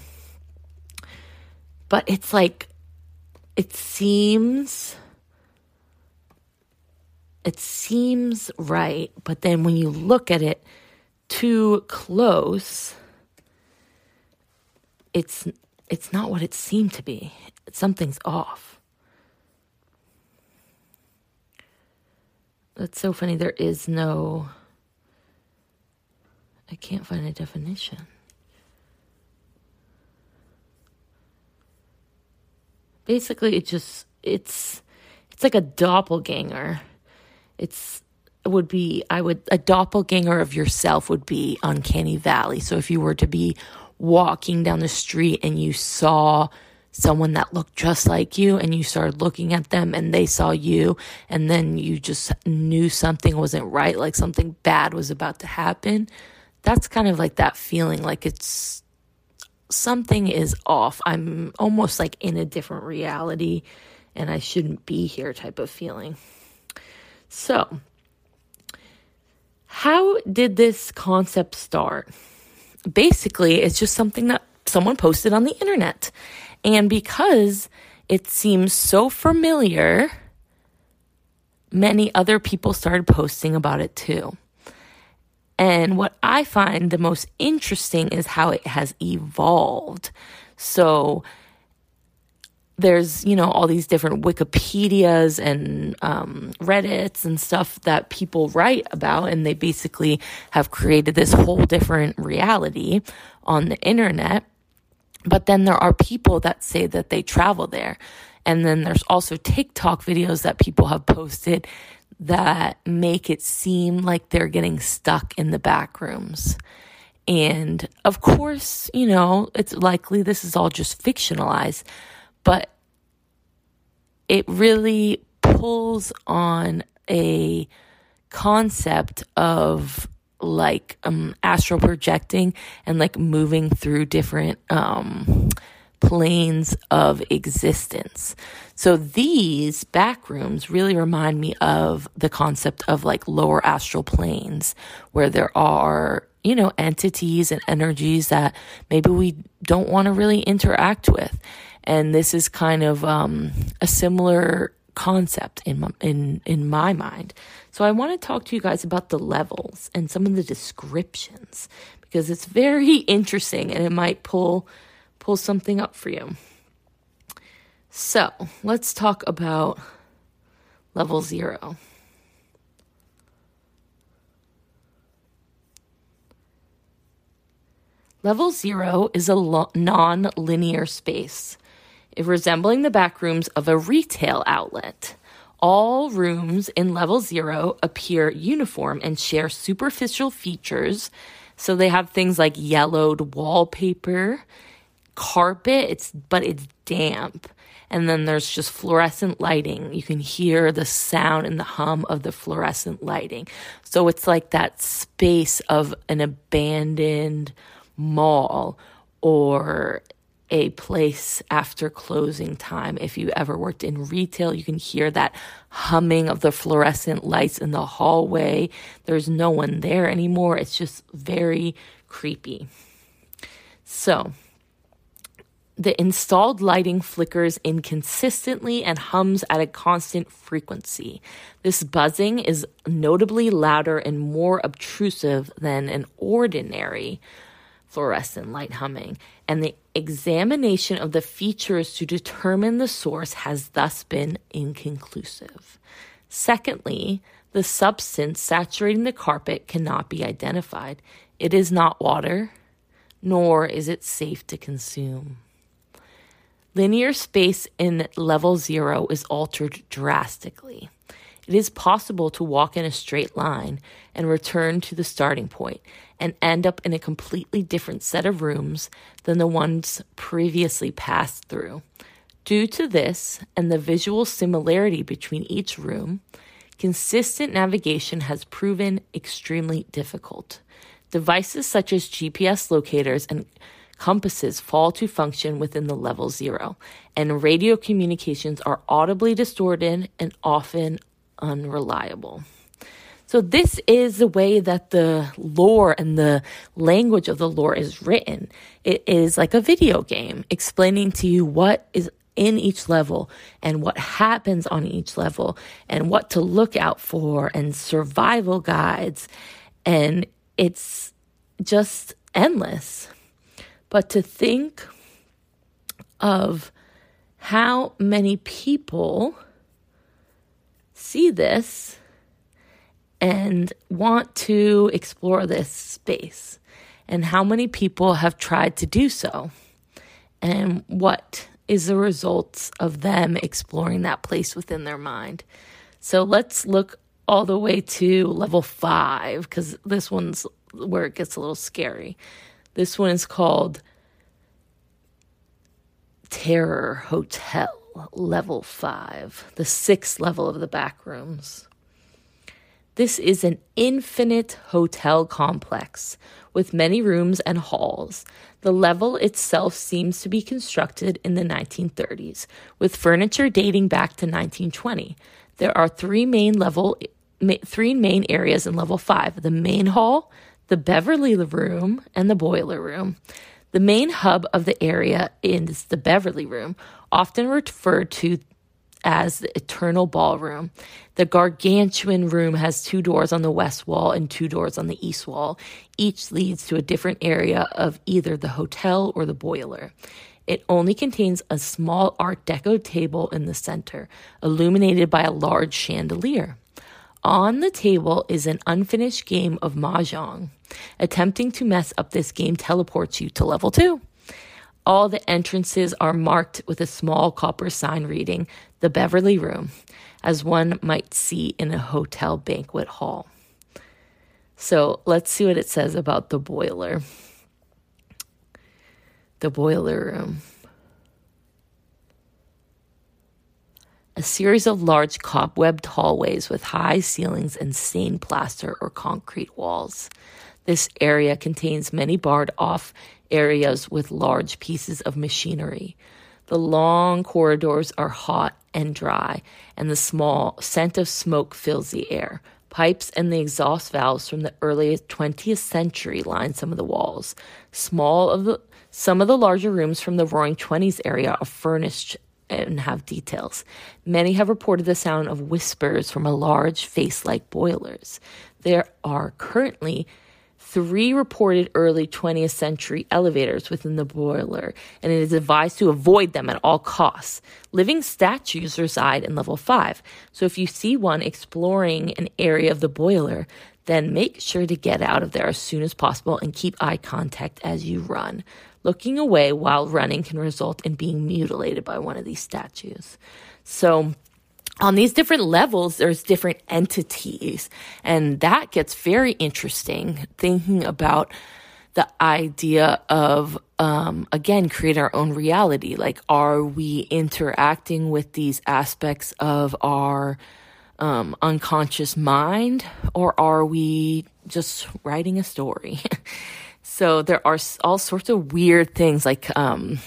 but it's like it seems it seems right, but then when you look at it too close, it's it's not what it seemed to be. Something's off. That's so funny. There is no. I can't find a definition. basically it just it's it's like a doppelganger. It's it would be I would a doppelganger of yourself would be uncanny valley. So if you were to be walking down the street and you saw someone that looked just like you and you started looking at them and they saw you and then you just knew something wasn't right like something bad was about to happen that's kind of like that feeling like it's something is off. I'm almost like in a different reality and I shouldn't be here type of feeling. So, how did this concept start? Basically, it's just something that someone posted on the internet. And because it seems so familiar, many other people started posting about it too. And what I find the most interesting is how it has evolved. So there's, you know, all these different Wikipedias and um, Reddits and stuff that people write about, and they basically have created this whole different reality on the internet. But then there are people that say that they travel there. And then there's also TikTok videos that people have posted that make it seem like they're getting stuck in the back rooms. And of course, you know, it's likely this is all just fictionalized, but it really pulls on a concept of like um astral projecting and like moving through different um planes of existence. So these back rooms really remind me of the concept of like lower astral planes where there are, you know, entities and energies that maybe we don't want to really interact with. And this is kind of um, a similar concept in my, in in my mind. So I want to talk to you guys about the levels and some of the descriptions because it's very interesting and it might pull pull something up for you. So, let's talk about level 0. Level 0 is a lo- non-linear space resembling the back rooms of a retail outlet. All rooms in level zero appear uniform and share superficial features. So they have things like yellowed wallpaper, carpet, it's but it's damp. And then there's just fluorescent lighting. You can hear the sound and the hum of the fluorescent lighting. So it's like that space of an abandoned mall or a place after closing time. If you ever worked in retail, you can hear that humming of the fluorescent lights in the hallway. There's no one there anymore. It's just very creepy. So, the installed lighting flickers inconsistently and hums at a constant frequency. This buzzing is notably louder and more obtrusive than an ordinary fluorescent light humming, and the examination of the features to determine the source has thus been inconclusive. Secondly, the substance saturating the carpet cannot be identified. It is not water, nor is it safe to consume. Linear space in level zero is altered drastically. It is possible to walk in a straight line and return to the starting point and end up in a completely different set of rooms than the ones previously passed through. Due to this and the visual similarity between each room, consistent navigation has proven extremely difficult. Devices such as GPS locators and compasses fall to function within the level zero, and radio communications are audibly distorted and often unreliable. So, this is the way that the lore and the language of the lore is written. It is like a video game explaining to you what is in each level and what happens on each level and what to look out for and survival guides. And it's just endless. But to think of how many people see this and want to explore this space, and how many people have tried to do so, and what is the results of them exploring that place within their mind. So let's look all the way to level five, because this one's where it gets a little scary. This one is called Terror Hotel level five, the sixth level of the back rooms. This is an infinite hotel complex with many rooms and halls. The level itself seems to be constructed in the 1930s, with furniture dating back to 1920. There are three main level three main areas in level 5: the main hall, the Beverly room, and the boiler room. The main hub of the area is the Beverly Room, often referred to as the Eternal Ballroom. The gargantuan room has two doors on the west wall and two doors on the east wall. Each leads to a different area of either the hotel or the boiler. It only contains a small Art Deco table in the center, illuminated by a large chandelier. On the table is an unfinished game of Mahjong. Attempting to mess up this game teleports you to level 2. All the entrances are marked with a small copper sign reading the Beverly Room, as one might see in a hotel banquet hall. So let's see what it says about the boiler. The boiler room. A series of large cobwebbed hallways with high ceilings and stained plaster or concrete walls. This area contains many barred off areas with large pieces of machinery. The long corridors are hot and dry, and the small scent of smoke fills the air. Pipes and the exhaust valves from the early 20th century line some of the walls. Small of the some of the larger rooms from the Roaring Twenties area are furnished and have details. Many have reported the sound of whispers from a large face-like boilers. There are currently three reported early 20th century elevators within the boiler, and it is advised to avoid them at all costs. Living statues reside in level 5, so if you see one exploring an area of the boiler, then make sure to get out of there as soon as possible and keep eye contact as you run. Looking away while running can result in being mutilated by one of these statues. So, on these different levels, there's different entities. And that gets very interesting thinking about the idea of, um, again, create our own reality. Like, are we interacting with these aspects of our um, unconscious mind, or are we just writing a story? so there are all sorts of weird things like um,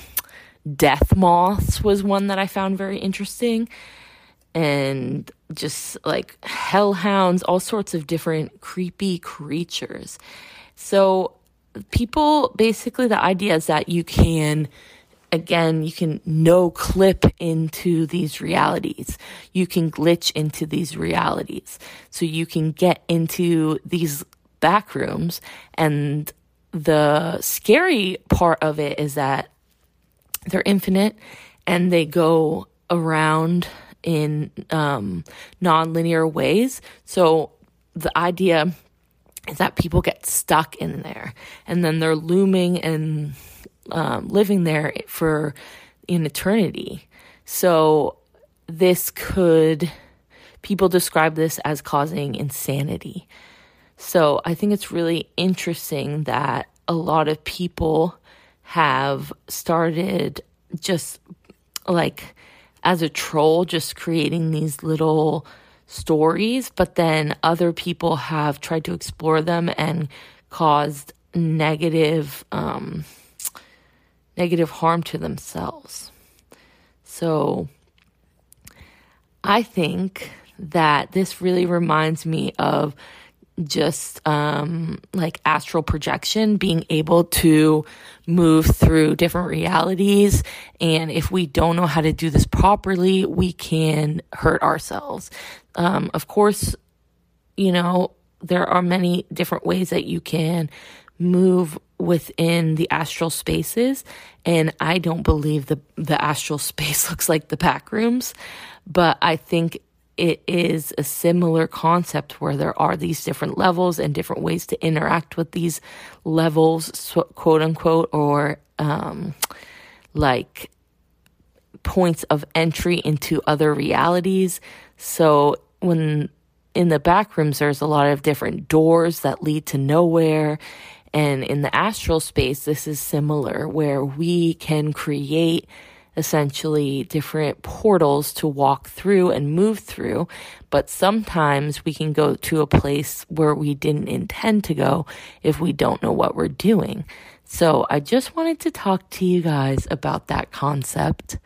death moths was one that I found very interesting and just like hellhounds, all sorts of different creepy creatures. So, people basically, the idea is that you can, again, you can no clip into these realities. You can glitch into these realities. So, you can get into these back rooms. And the scary part of it is that they're infinite and they go around in um, non-linear ways. So the idea is that people get stuck in there and then they're looming and um, living there for an eternity. So this could, people describe this as causing insanity. So I think it's really interesting that a lot of people have started just like as a troll, just creating these little stories, but then other people have tried to explore them and caused negative, um, negative harm to themselves. So I think that this really reminds me of just um, like astral projection, being able to move through different realities. And if we don't know how to do this properly, we can hurt ourselves. Um, of course, you know, there are many different ways that you can move within the astral spaces. And I don't believe the, the astral space looks like the back rooms, but I think it is a similar concept where there are these different levels and different ways to interact with these levels, quote unquote, or um, like points of entry into other realities. So when in the back rooms, there's a lot of different doors that lead to nowhere. And in the astral space, this is similar where we can create essentially different portals to walk through and move through. But sometimes we can go to a place where we didn't intend to go if we don't know what we're doing. So I just wanted to talk to you guys about that concept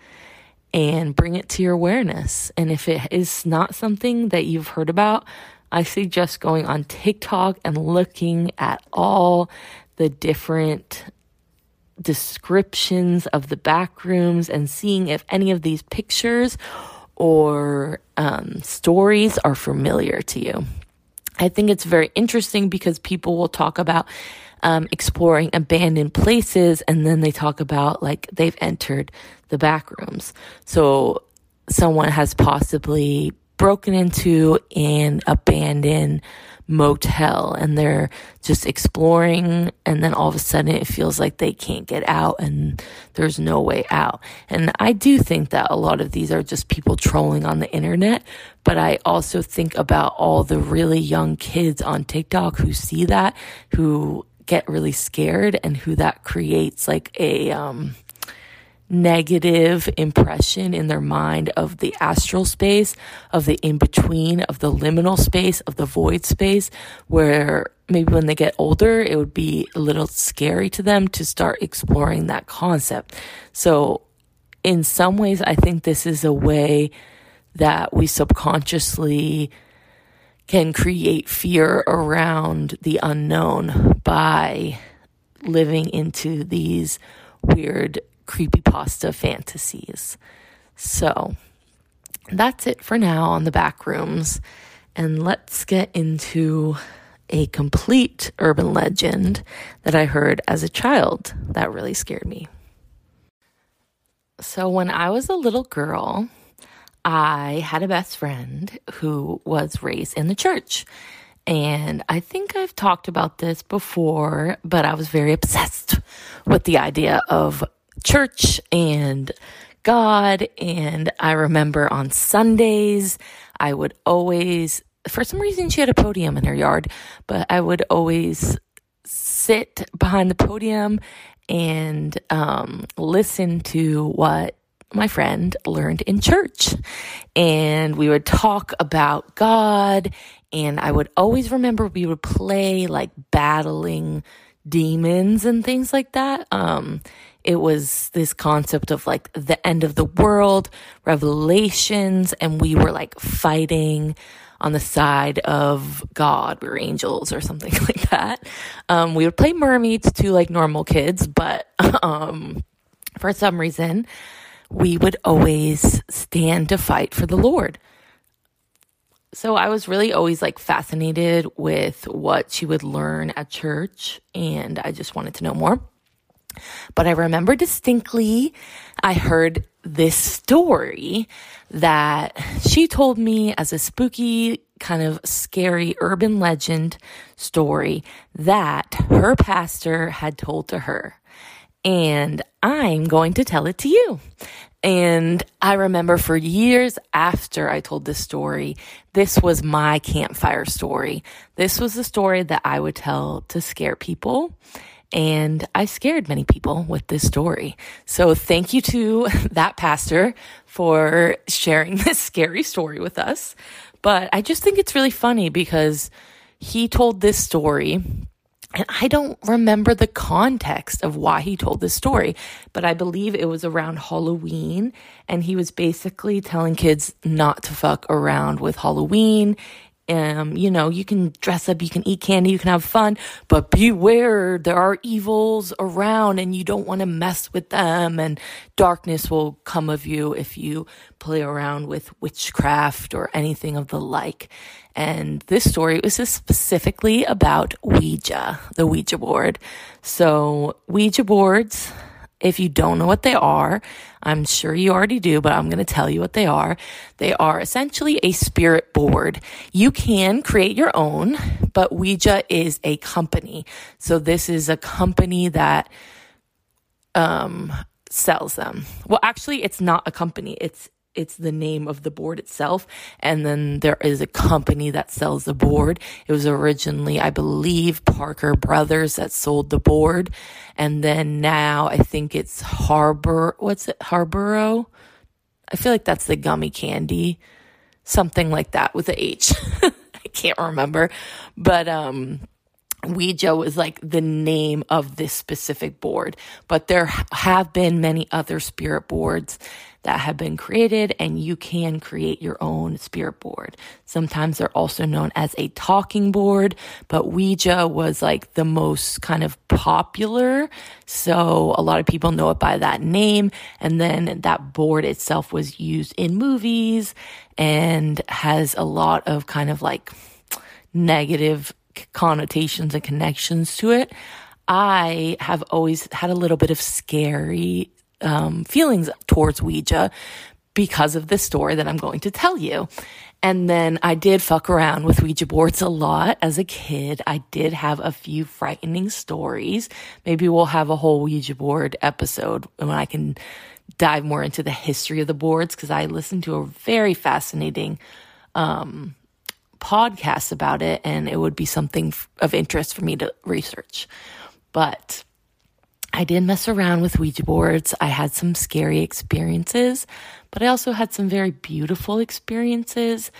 and bring it to your awareness. And if it is not something that you've heard about, I suggest going on TikTok and looking at all the different descriptions of the back rooms and seeing if any of these pictures or um, stories are familiar to you. I think it's very interesting because people will talk about um, exploring abandoned places and then they talk about like they've entered the back rooms. So someone has possibly broken into an abandoned motel and they're just exploring and then all of a sudden it feels like they can't get out and there's no way out. And I do think that a lot of these are just people trolling on the internet, but I also think about all the really young kids on TikTok who see that, who get really scared and who that creates like a um negative impression in their mind of the astral space, of the in between, of the liminal space, of the void space, where maybe when they get older, it would be a little scary to them to start exploring that concept. So, in some ways, I think this is a way that we subconsciously can create fear around the unknown by living into these weird creepypasta fantasies. So that's it for now on the back rooms. And let's get into a complete urban legend that I heard as a child that really scared me. So, when I was a little girl, I had a best friend who was raised in the church. And I think I've talked about this before, but I was very obsessed with the idea of church and God. And I remember on Sundays, I would always, for some reason, she had a podium in her yard, but I would always sit behind the podium and um, listen to what my friend learned in church. And we would talk about God. And I would always remember we would play like battling demons and things like that. Um, it was this concept of like the end of the world, revelations, and we were like fighting on the side of God. We were angels or something like that. Um, we would play mermaids to like normal kids, but um, for some reason, we would always stand to fight for the Lord. So I was really always like fascinated with what she would learn at church, and I just wanted to know more. But I remember distinctly, I heard this story that she told me as a spooky, kind of scary urban legend story that her pastor had told to her. And I'm going to tell it to you. And I remember for years after I told this story, this was my campfire story. This was the story that I would tell to scare people. And I scared many people with this story. So thank you to that pastor for sharing this scary story with us. But I just think it's really funny because he told this story and I don't remember the context of why he told this story, but I believe it was around Halloween. And he was basically telling kids not to fuck around with Halloween um, you know, you can dress up, you can eat candy, you can have fun, but beware, there are evils around and you don't want to mess with them and darkness will come of you if you play around with witchcraft or anything of the like. And this story was specifically about Ouija, the Ouija board. So Ouija boards, if you don't know what they are, I'm sure you already do, but I'm going to tell you what they are. They are essentially a spirit board. You can create your own, but Ouija is a company. So this is a company that um, sells them. Well, actually, it's not a company. It's it's the name of the board itself. And then there is a company that sells the board. It was originally, I believe, Parker Brothers that sold the board. And then now I think it's Harbor, what's it? Harboro? I feel like that's the gummy candy. Something like that with a H. I can't remember. But, um, Ouija was like the name of this specific board, but there have been many other spirit boards that have been created and you can create your own spirit board. Sometimes they're also known as a talking board, but Ouija was like the most kind of popular. So a lot of people know it by that name. And then that board itself was used in movies and has a lot of kind of like negative connotations and connections to it. I have always had a little bit of scary um, feelings towards Ouija because of the story that I'm going to tell you. And then I did fuck around with Ouija boards a lot as a kid. I did have a few frightening stories. Maybe we'll have a whole Ouija board episode when I can dive more into the history of the boards because I listened to a very fascinating um, podcast about it and it would be something of interest for me to research. But I did mess around with Ouija boards. I had some scary experiences, but I also had some very beautiful experiences.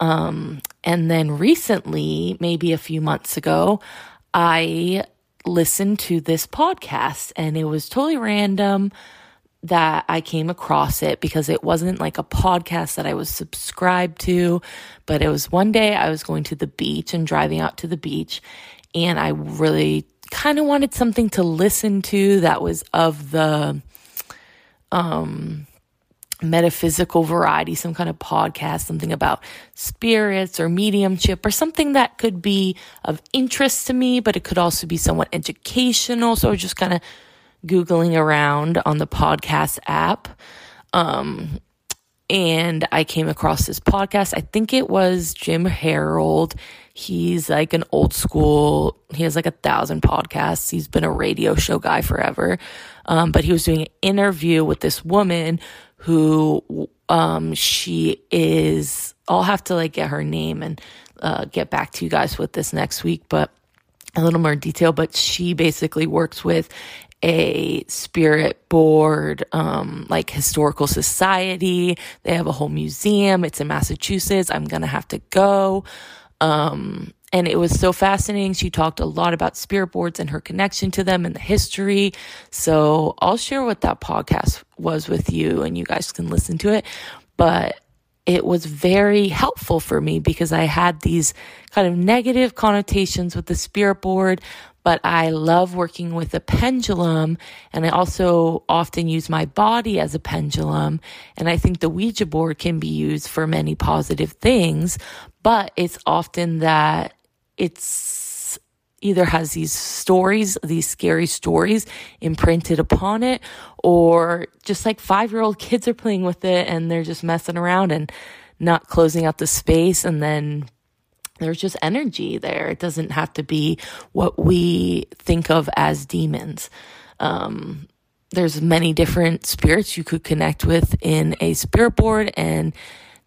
Um, and then recently, maybe a few months ago, I listened to this podcast and it was totally random that I came across it because it wasn't like a podcast that I was subscribed to, but it was one day I was going to the beach and driving out to the beach and I really kind of wanted something to listen to that was of the um metaphysical variety, some kind of podcast, something about spirits or mediumship or something that could be of interest to me, but it could also be somewhat educational. So just kind of Googling around on the podcast app. Um, and I came across this podcast. I think it was Jim Harold. He's like an old school, he has like a thousand podcasts. He's been a radio show guy forever. Um, but he was doing an interview with this woman who, um, she is, I'll have to like get her name and, uh, get back to you guys with this next week, but a little more detail, but she basically works with a spirit board, um, like historical society. They have a whole museum. It's in Massachusetts. I'm going to have to go. Um, and it was so fascinating. She talked a lot about spirit boards and her connection to them and the history. So I'll share what that podcast was with you and you guys can listen to it. But it was very helpful for me because I had these kind of negative connotations with the spirit board, but I love working with a pendulum and I also often use my body as a pendulum. And I think the Ouija board can be used for many positive things, but it's often that it's either has these stories, these scary stories imprinted upon it, or just like five year old kids are playing with it and they're just messing around and not closing out the space and then there's just energy there. It doesn't have to be what we think of as demons. Um, there's many different spirits you could connect with in a spirit board and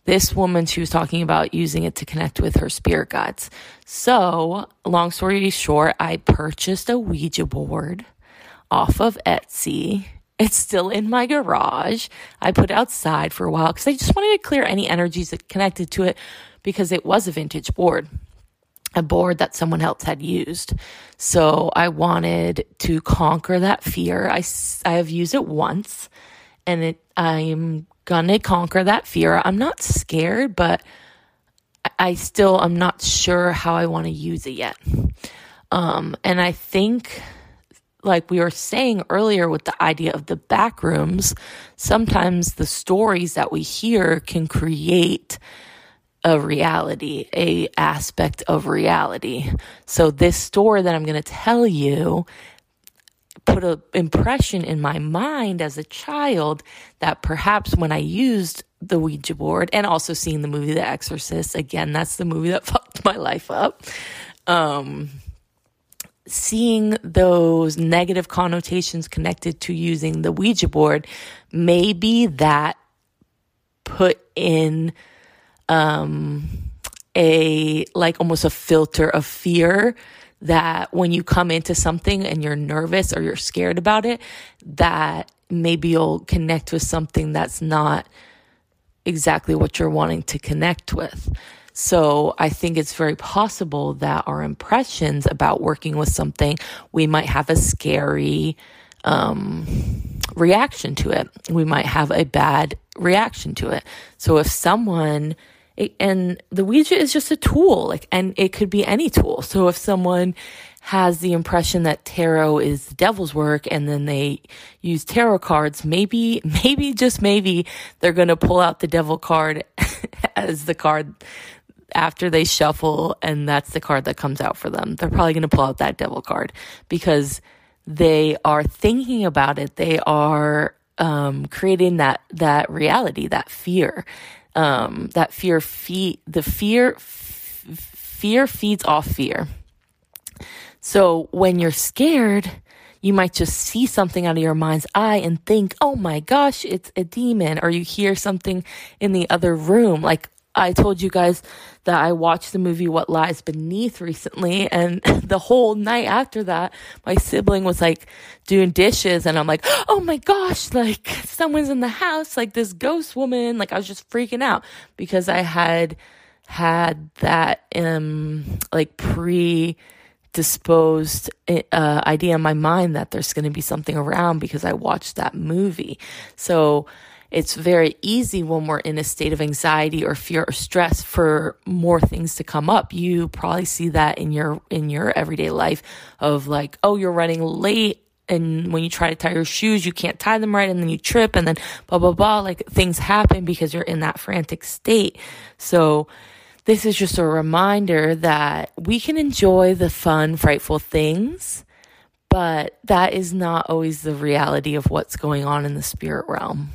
this woman she was talking about using it to connect with her spirit guides so long story short i purchased a ouija board off of etsy it's still in my garage i put it outside for a while because i just wanted to clear any energies that connected to it because it was a vintage board, a board that someone else had used. So I wanted to conquer that fear. I, I have used it once and it, I'm gonna conquer that fear. I'm not scared, but I still, I'm not sure how I want to use it yet. Um, and I think, like we were saying earlier with the idea of the back rooms, sometimes the stories that we hear can create a reality, a aspect of reality. So this story that I'm going to tell you put an impression in my mind as a child that perhaps when I used the Ouija board and also seeing the movie The Exorcist, again, that's the movie that fucked my life up. Um, seeing those negative connotations connected to using the Ouija board, maybe that put in um, a like almost a filter of fear that when you come into something and you're nervous or you're scared about it, that maybe you'll connect with something that's not exactly what you're wanting to connect with. So I think it's very possible that our impressions about working with something, we might have a scary um, reaction to it. We might have a bad reaction to it. So if someone it, and the Ouija is just a tool, like, and it could be any tool. So if someone has the impression that tarot is the devil's work and then they use tarot cards, maybe, maybe, just maybe they're going to pull out the devil card as the card after they shuffle and that's the card that comes out for them. They're probably going to pull out that devil card because they are thinking about it. They are um, creating that that reality, that fear, um, that fear feed the fear f- fear feeds off fear. So when you're scared, you might just see something out of your mind's eye and think, "Oh my gosh, it's a demon," or you hear something in the other room, like I told you guys that I watched the movie What Lies Beneath recently, and the whole night after that, my sibling was like doing dishes, and I'm like, oh my gosh, like someone's in the house, like this ghost woman. Like I was just freaking out because I had had that um like pre disposed uh, idea in my mind that there's going to be something around because I watched that movie. So it's very easy when we're in a state of anxiety or fear or stress for more things to come up. You probably see that in your in your everyday life of like, oh, you're running late and when you try to tie your shoes, you can't tie them right and then you trip and then blah blah blah like things happen because you're in that frantic state. So this is just a reminder that we can enjoy the fun, frightful things, but that is not always the reality of what's going on in the spirit realm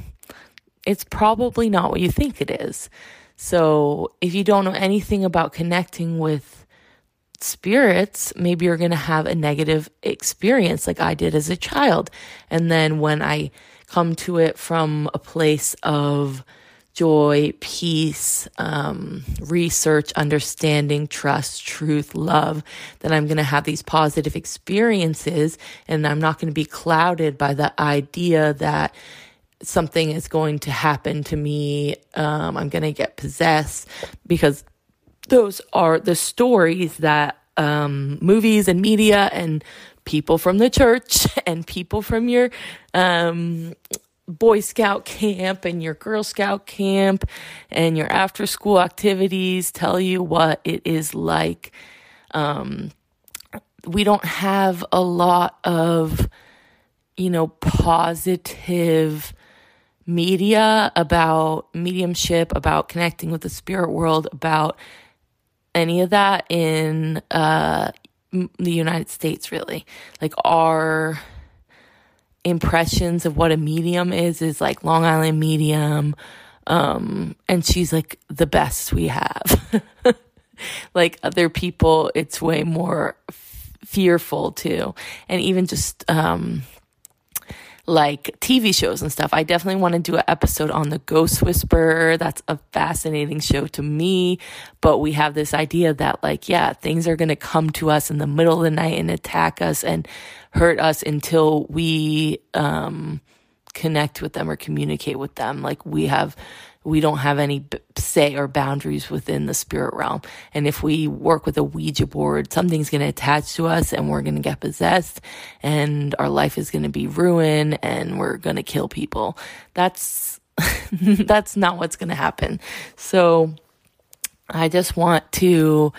it's probably not what you think it is. So if you don't know anything about connecting with spirits, maybe you're going to have a negative experience like I did as a child. And then when I come to it from a place of joy, peace, um, research, understanding, trust, truth, love, then I'm going to have these positive experiences and I'm not going to be clouded by the idea that something is going to happen to me. Um, I'm going to get possessed because those are the stories that um, movies and media and people from the church and people from your um, Boy Scout camp and your Girl Scout camp and your after school activities tell you what it is like. Um, we don't have a lot of, you know, positive media, about mediumship, about connecting with the spirit world, about any of that in uh, the United States, really. Like our impressions of what a medium is is like Long Island medium. Um, and she's like the best we have. like other people, it's way more f- fearful too. And even just, um, like TV shows and stuff. I definitely want to do an episode on the Ghost Whisperer. That's a fascinating show to me. But we have this idea that, like, yeah, things are going to come to us in the middle of the night and attack us and hurt us until we um, connect with them or communicate with them. Like, we have we don't have any say or boundaries within the spirit realm. And if we work with a Ouija board, something's going to attach to us and we're going to get possessed and our life is going to be ruined and we're going to kill people. That's, that's not what's going to happen. So I just want to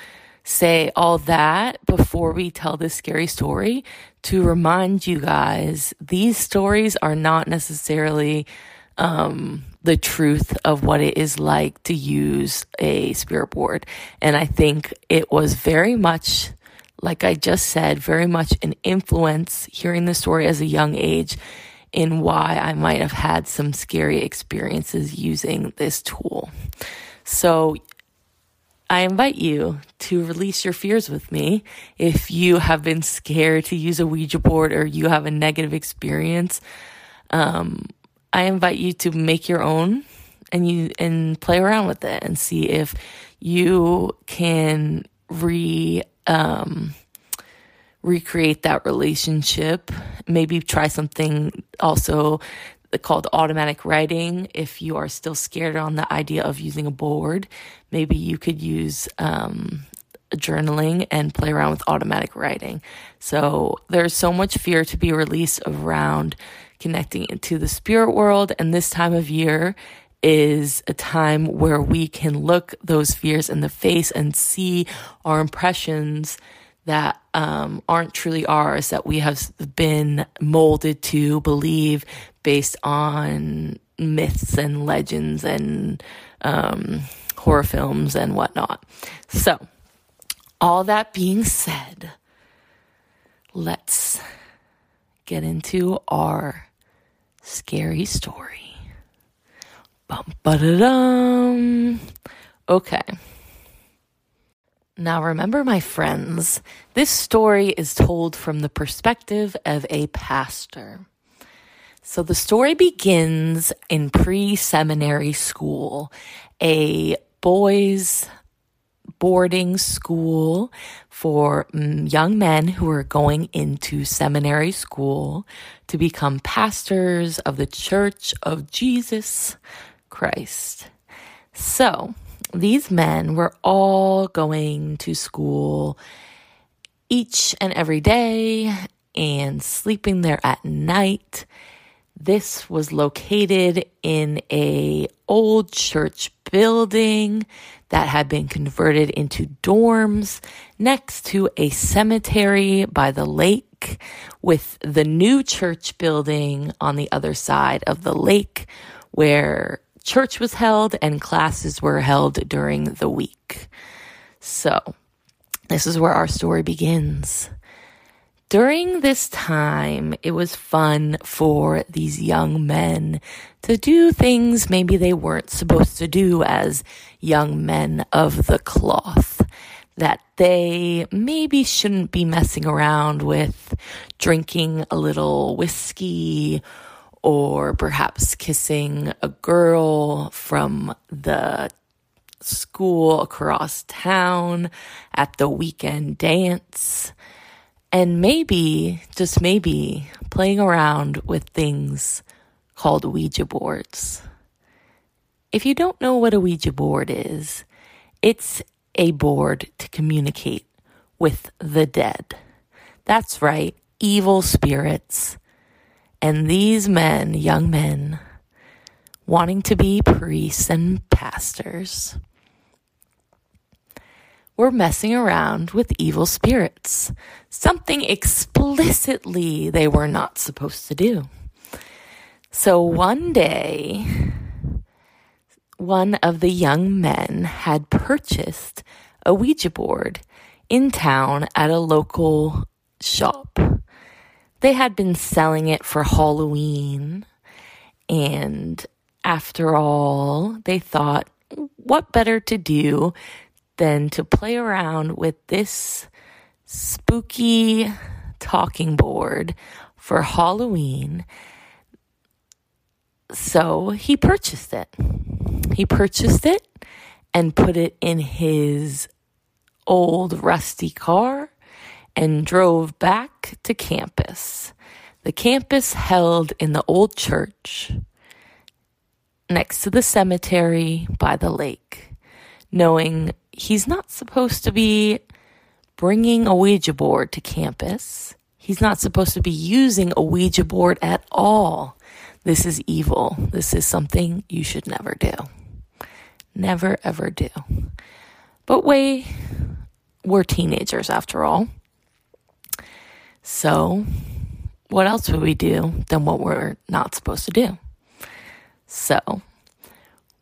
say all that before we tell this scary story to remind you guys these stories are not necessarily um, the truth of what it is like to use a spirit board. And I think it was very much, like I just said, very much an influence hearing the story as a young age in why I might have had some scary experiences using this tool. So I invite you to release your fears with me. If you have been scared to use a Ouija board or you have a negative experience, um, I invite you to make your own and you and play around with it and see if you can re um, recreate that relationship. Maybe try something also called automatic writing. If you are still scared on the idea of using a board, maybe you could use um, journaling and play around with automatic writing. So there's so much fear to be released around connecting into the spirit world. And this time of year is a time where we can look those fears in the face and see our impressions that um, aren't truly ours, that we have been molded to believe based on myths and legends and um, horror films and whatnot. So, all that being said, let's get into our scary story. Bum ba da dum. Okay. Now, remember, my friends, this story is told from the perspective of a pastor. So the story begins in pre seminary school, a boys' boarding school for mm, young men who are going into seminary school to become pastors of the Church of Jesus Christ. So, these men were all going to school each and every day and sleeping there at night. This was located in a old church building that had been converted into dorms next to a cemetery by the lake with the new church building on the other side of the lake where church was held and classes were held during the week. So, this is where our story begins. During this time, it was fun for these young men to do things maybe they weren't supposed to do as young men of the cloth. That they maybe shouldn't be messing around with drinking a little whiskey or perhaps kissing a girl from the school across town at the weekend dance and maybe, just maybe, playing around with things called Ouija boards. If you don't know what a Ouija board is, it's a board to communicate with the dead. That's right, evil spirits. And these men, young men, wanting to be priests and pastors, were messing around with evil spirits, something explicitly they were not supposed to do. So one day, one of the young men had purchased a Ouija board in town at a local shop. They had been selling it for Halloween, and after all, they thought, what better to do than to play around with this spooky talking board for Halloween. So he purchased it. He purchased it and put it in his old rusty car and drove back to campus. The campus held in the old church next to the cemetery by the lake, knowing he's not supposed to be bringing a Ouija board to campus. He's not supposed to be using a Ouija board at all. This is evil. This is something you should never do. Never, ever do. But we, we're teenagers after all. So, what else would we do than what we're not supposed to do? So,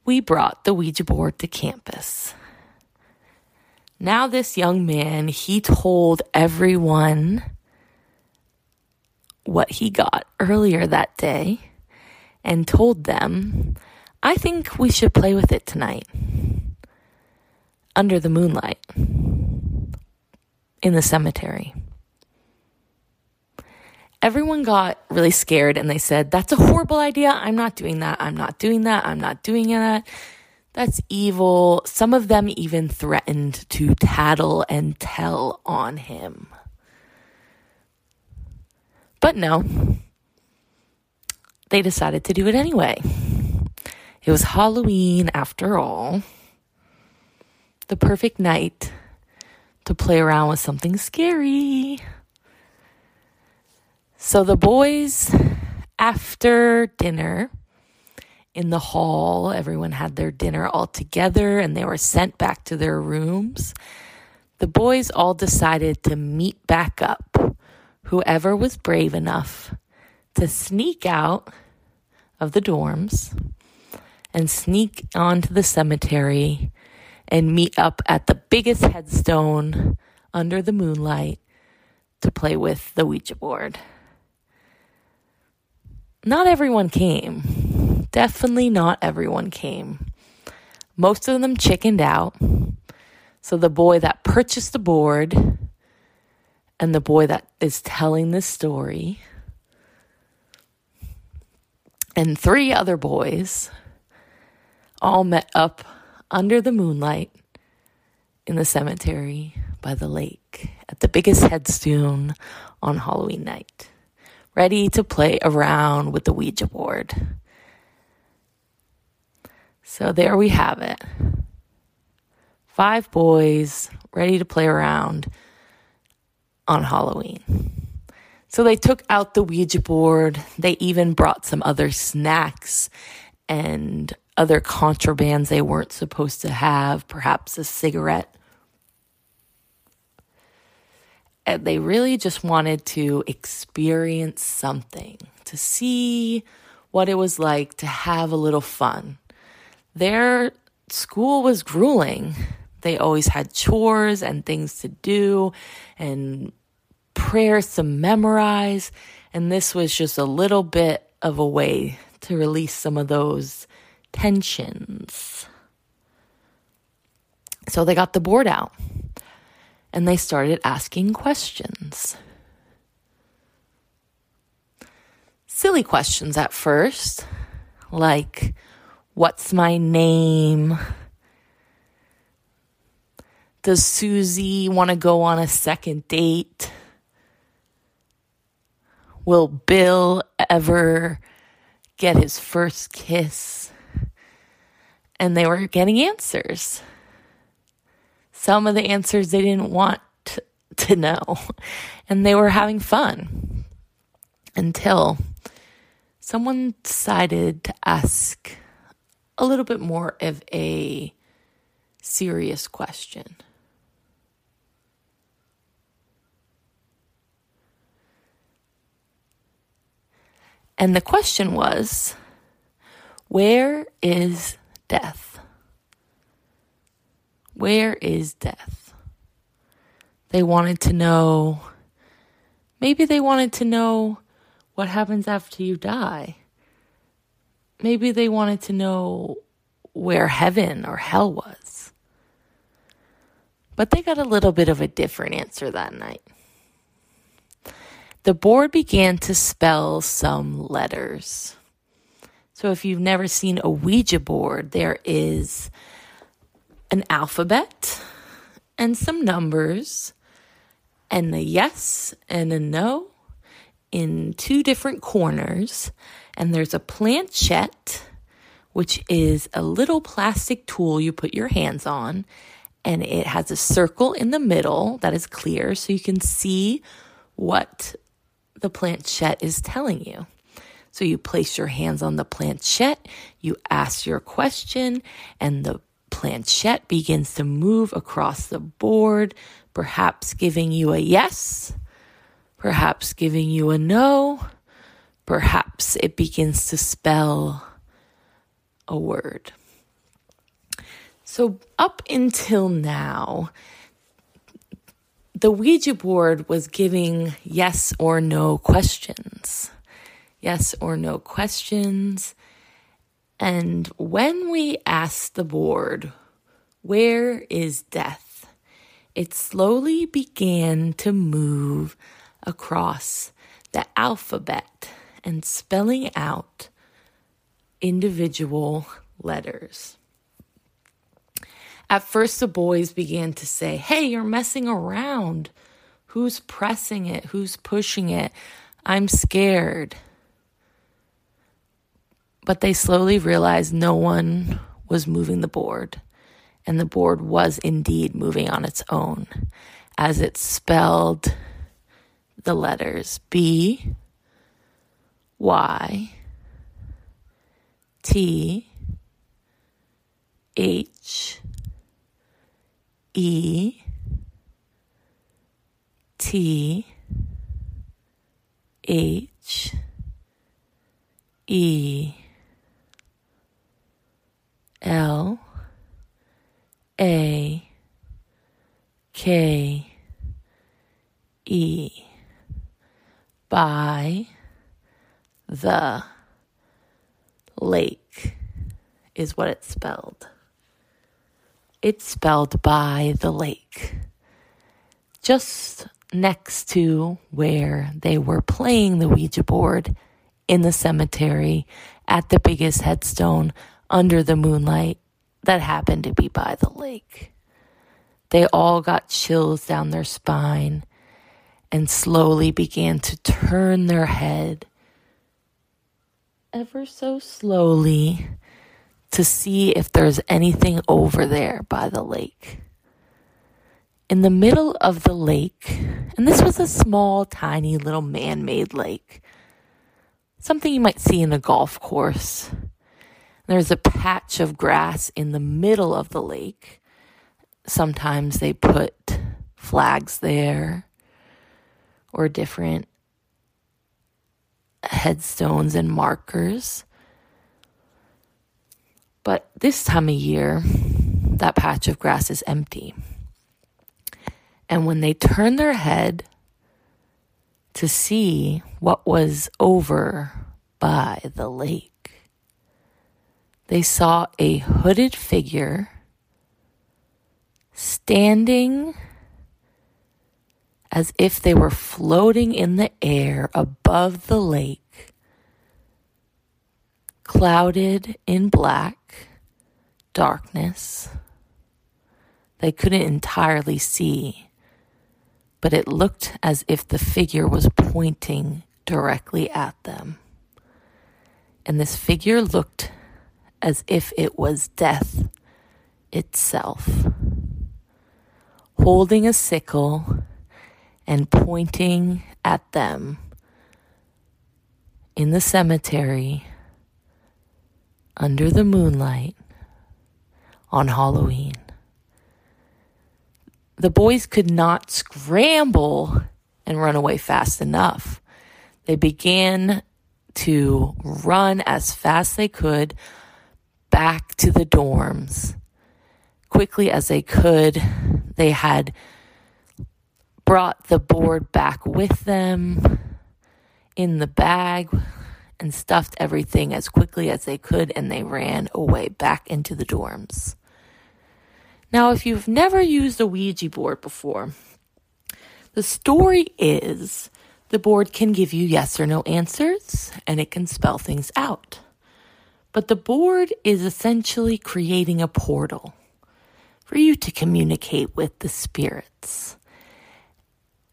we brought the Ouija board to campus. Now, this young man, he told everyone what he got earlier that day and told them, I think we should play with it tonight under the moonlight in the cemetery. Everyone got really scared and they said, That's a horrible idea. I'm not doing that. I'm not doing that. I'm not doing that. That's evil. Some of them even threatened to tattle and tell on him. But no, they decided to do it anyway. It was Halloween after all. The perfect night to play around with something scary. So the boys, after dinner, in the hall. Everyone had their dinner all together and they were sent back to their rooms. The boys all decided to meet back up. Whoever was brave enough to sneak out of the dorms and sneak onto the cemetery and meet up at the biggest headstone under the moonlight to play with the Ouija board. not everyone came. Definitely not everyone came. Most of them chickened out. So the boy that purchased the board and the boy that is telling this story and three other boys all met up under the moonlight in the cemetery by the lake at the biggest headstone on Halloween night, ready to play around with the Ouija board. So there we have it. Five boys ready to play around on Halloween. So they took out the Ouija board. They even brought some other snacks and other contrabands they weren't supposed to have, perhaps a cigarette. And they really just wanted to experience something, to see what it was like to have a little fun. Their school was grueling. They always had chores and things to do and prayers to memorize. And this was just a little bit of a way to release some of those tensions. So they got the board out and they started asking questions. Silly questions at first, like, What's my name? Does Susie want to go on a second date? Will Bill ever get his first kiss? and they were getting answers. Some of the answers they didn't want to know, and they were having fun until someone decided to ask a little bit more of a serious question. And the question was, where is death? Where is death? They wanted to know, maybe they wanted to know what happens after you die. Maybe they wanted to know where heaven or hell was. But they got a little bit of a different answer that night. The board began to spell some letters. So if you've never seen a Ouija board, there is an alphabet and some numbers and a yes and a no in two different corners. And there's a planchette, which is a little plastic tool you put your hands on. And it has a circle in the middle that is clear so you can see what the planchette is telling you. So you place your hands on the planchette, you ask your question, and the planchette begins to move across the board, perhaps giving you a yes, perhaps giving you a no, perhaps it begins to spell a word. So, up until now, the Ouija board was giving yes or no questions yes or no questions. And when we asked the board, Where is death? it slowly began to move across the alphabet and spelling out individual letters. At first, the boys began to say, Hey, you're messing around. Who's pressing it? Who's pushing it? I'm scared. But they slowly realized no one was moving the board, and the board was indeed moving on its own as it spelled the letters B, Y, T, H, E, T, H, E, L A K E by the lake is what it's spelled. It's spelled by the lake. Just next to where they were playing the Ouija board in the cemetery at the biggest headstone under the moonlight that happened to be by the lake. They all got chills down their spine and slowly began to turn their head ever so slowly to see if there's anything over there by the lake. In the middle of the lake, and this was a small, tiny little man made lake, something you might see in a golf course. There's a patch of grass in the middle of the lake. Sometimes they put flags there or different headstones and markers. But this time of year, that patch of grass is empty. And when they turned their head to see what was over by the lake, they saw a hooded figure standing as if they were floating in the air above the lake, clouded in black darkness. They couldn't entirely see, but it looked as if the figure was pointing directly at them. And this figure looked as if it was death itself, holding a sickle and pointing at them in the cemetery under the moonlight on Halloween. The boys could not scramble and run away fast enough. They began to run as fast as they could back to the dorms. Quickly as they could, they had brought the board back with them in the bag and stuffed everything as quickly as they could, and they ran away back into the dorms. Now, if you've never used a Ouija board before, the story is the board can give you yes or no answers and it can spell things out. But the board is essentially creating a portal for you to communicate with the spirits.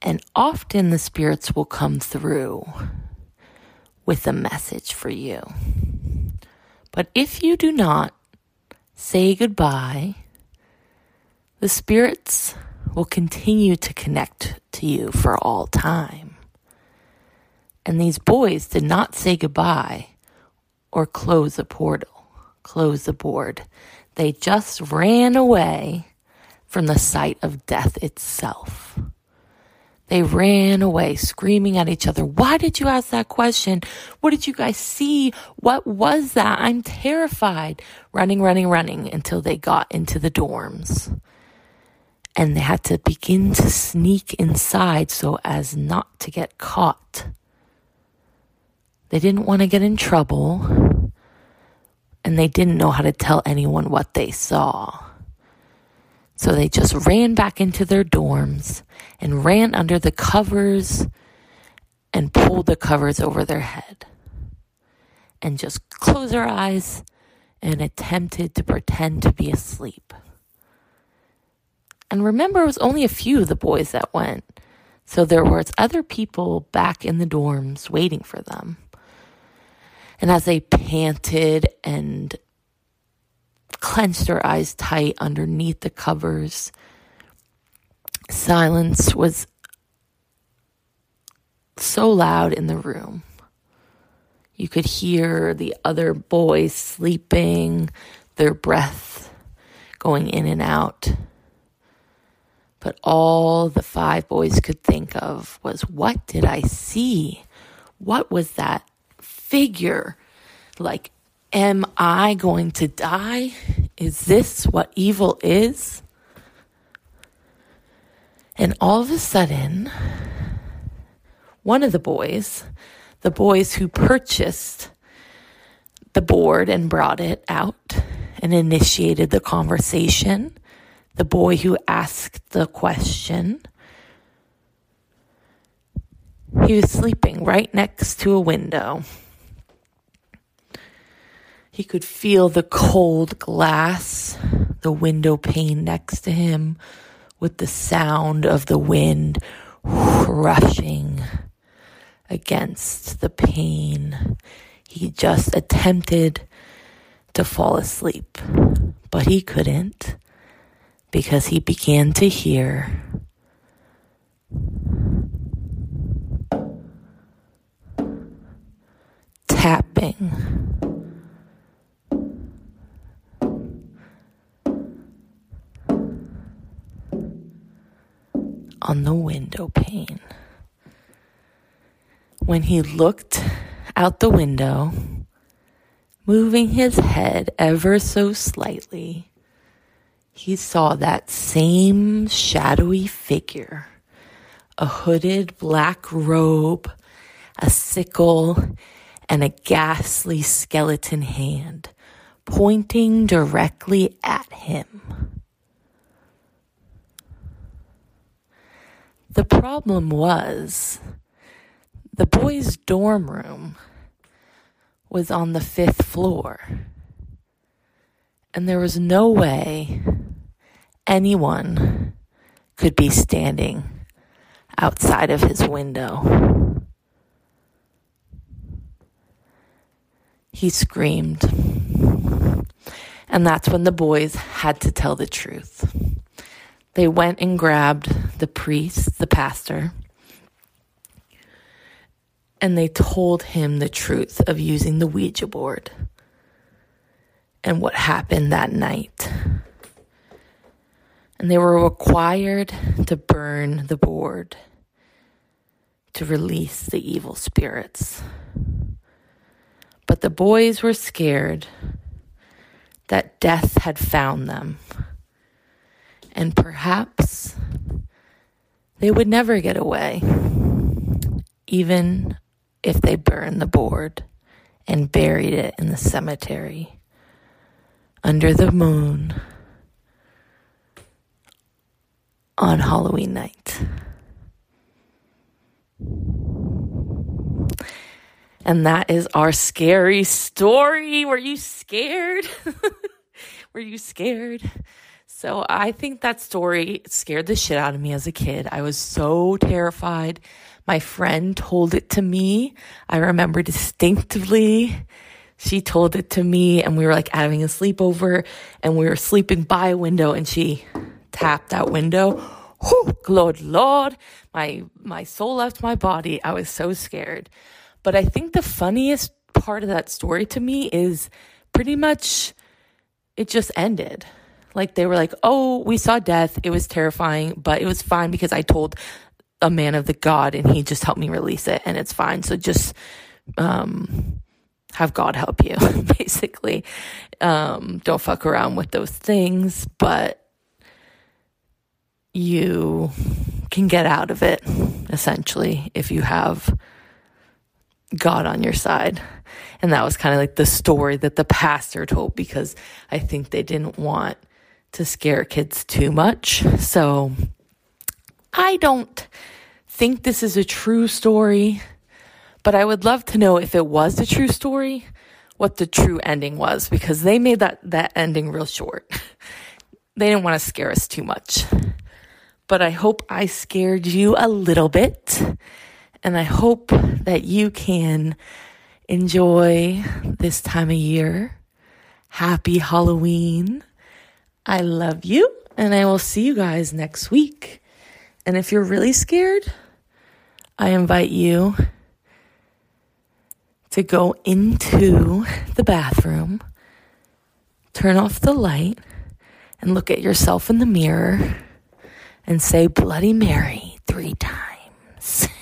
And often the spirits will come through with a message for you. But if you do not say goodbye, the spirits will continue to connect to you for all time. And these boys did not say goodbye or close the portal, close the board. They just ran away from the sight of death itself. They ran away screaming at each other. Why did you ask that question? What did you guys see? What was that? I'm terrified. Running, running, running until they got into the dorms. And they had to begin to sneak inside so as not to get caught. They didn't want to get in trouble. And they didn't know how to tell anyone what they saw. So they just ran back into their dorms and ran under the covers and pulled the covers over their head and just closed their eyes and attempted to pretend to be asleep. And remember, it was only a few of the boys that went. So there was other people back in the dorms waiting for them. And as they panted and clenched their eyes tight underneath the covers. Silence was so loud in the room. You could hear the other boys sleeping, their breath going in and out. But all the five boys could think of was what did I see? What was that figure? Like Am I going to die? Is this what evil is? And all of a sudden, one of the boys, the boys who purchased the board and brought it out and initiated the conversation, the boy who asked the question, he was sleeping right next to a window. He could feel the cold glass, the window pane next to him, with the sound of the wind rushing against the pane. He just attempted to fall asleep, but he couldn't because he began to hear tapping. On the window pane. When he looked out the window, moving his head ever so slightly, he saw that same shadowy figure, a hooded black robe, a sickle, and a ghastly skeleton hand pointing directly at him. The problem was the boys' dorm room was on the fifth floor, and there was no way anyone could be standing outside of his window. he screamed. And that's when the boys had to tell the truth. They went and grabbed the priest, the pastor, and they told him the truth of using the Ouija board and what happened that night. And they were required to burn the board to release the evil spirits. But the boys were scared that death had found them. And perhaps they would never get away, even if they burned the board and buried it in the cemetery under the moon on Halloween night. And that is our scary story. Were you scared? Were you scared? So I think that story scared the shit out of me as a kid. I was so terrified. My friend told it to me. I remember distinctively. She told it to me and we were like having a sleepover and we were sleeping by a window and she tapped that window. Oh, Lord, Lord, my, my soul left my body. I was so scared. But I think the funniest part of that story to me is pretty much it just ended. Like they were like, oh, we saw death. It was terrifying, but it was fine because I told a man of the God and he just helped me release it and it's fine. So just, um, have God help you, basically. Um, don't fuck around with those things, but you can get out of it essentially if you have God on your side. And that was kind of like the story that the pastor told because I think they didn't want to scare kids too much. So I don't think this is a true story, but I would love to know if it was a true story, what the true ending was because they made that, that ending real short. they didn't want to scare us too much. But I hope I scared you a little bit and I hope that you can enjoy this time of year. Happy Halloween. I love you, and I will see you guys next week. And if you're really scared, I invite you to go into the bathroom, turn off the light, and look at yourself in the mirror and say Bloody Mary three times.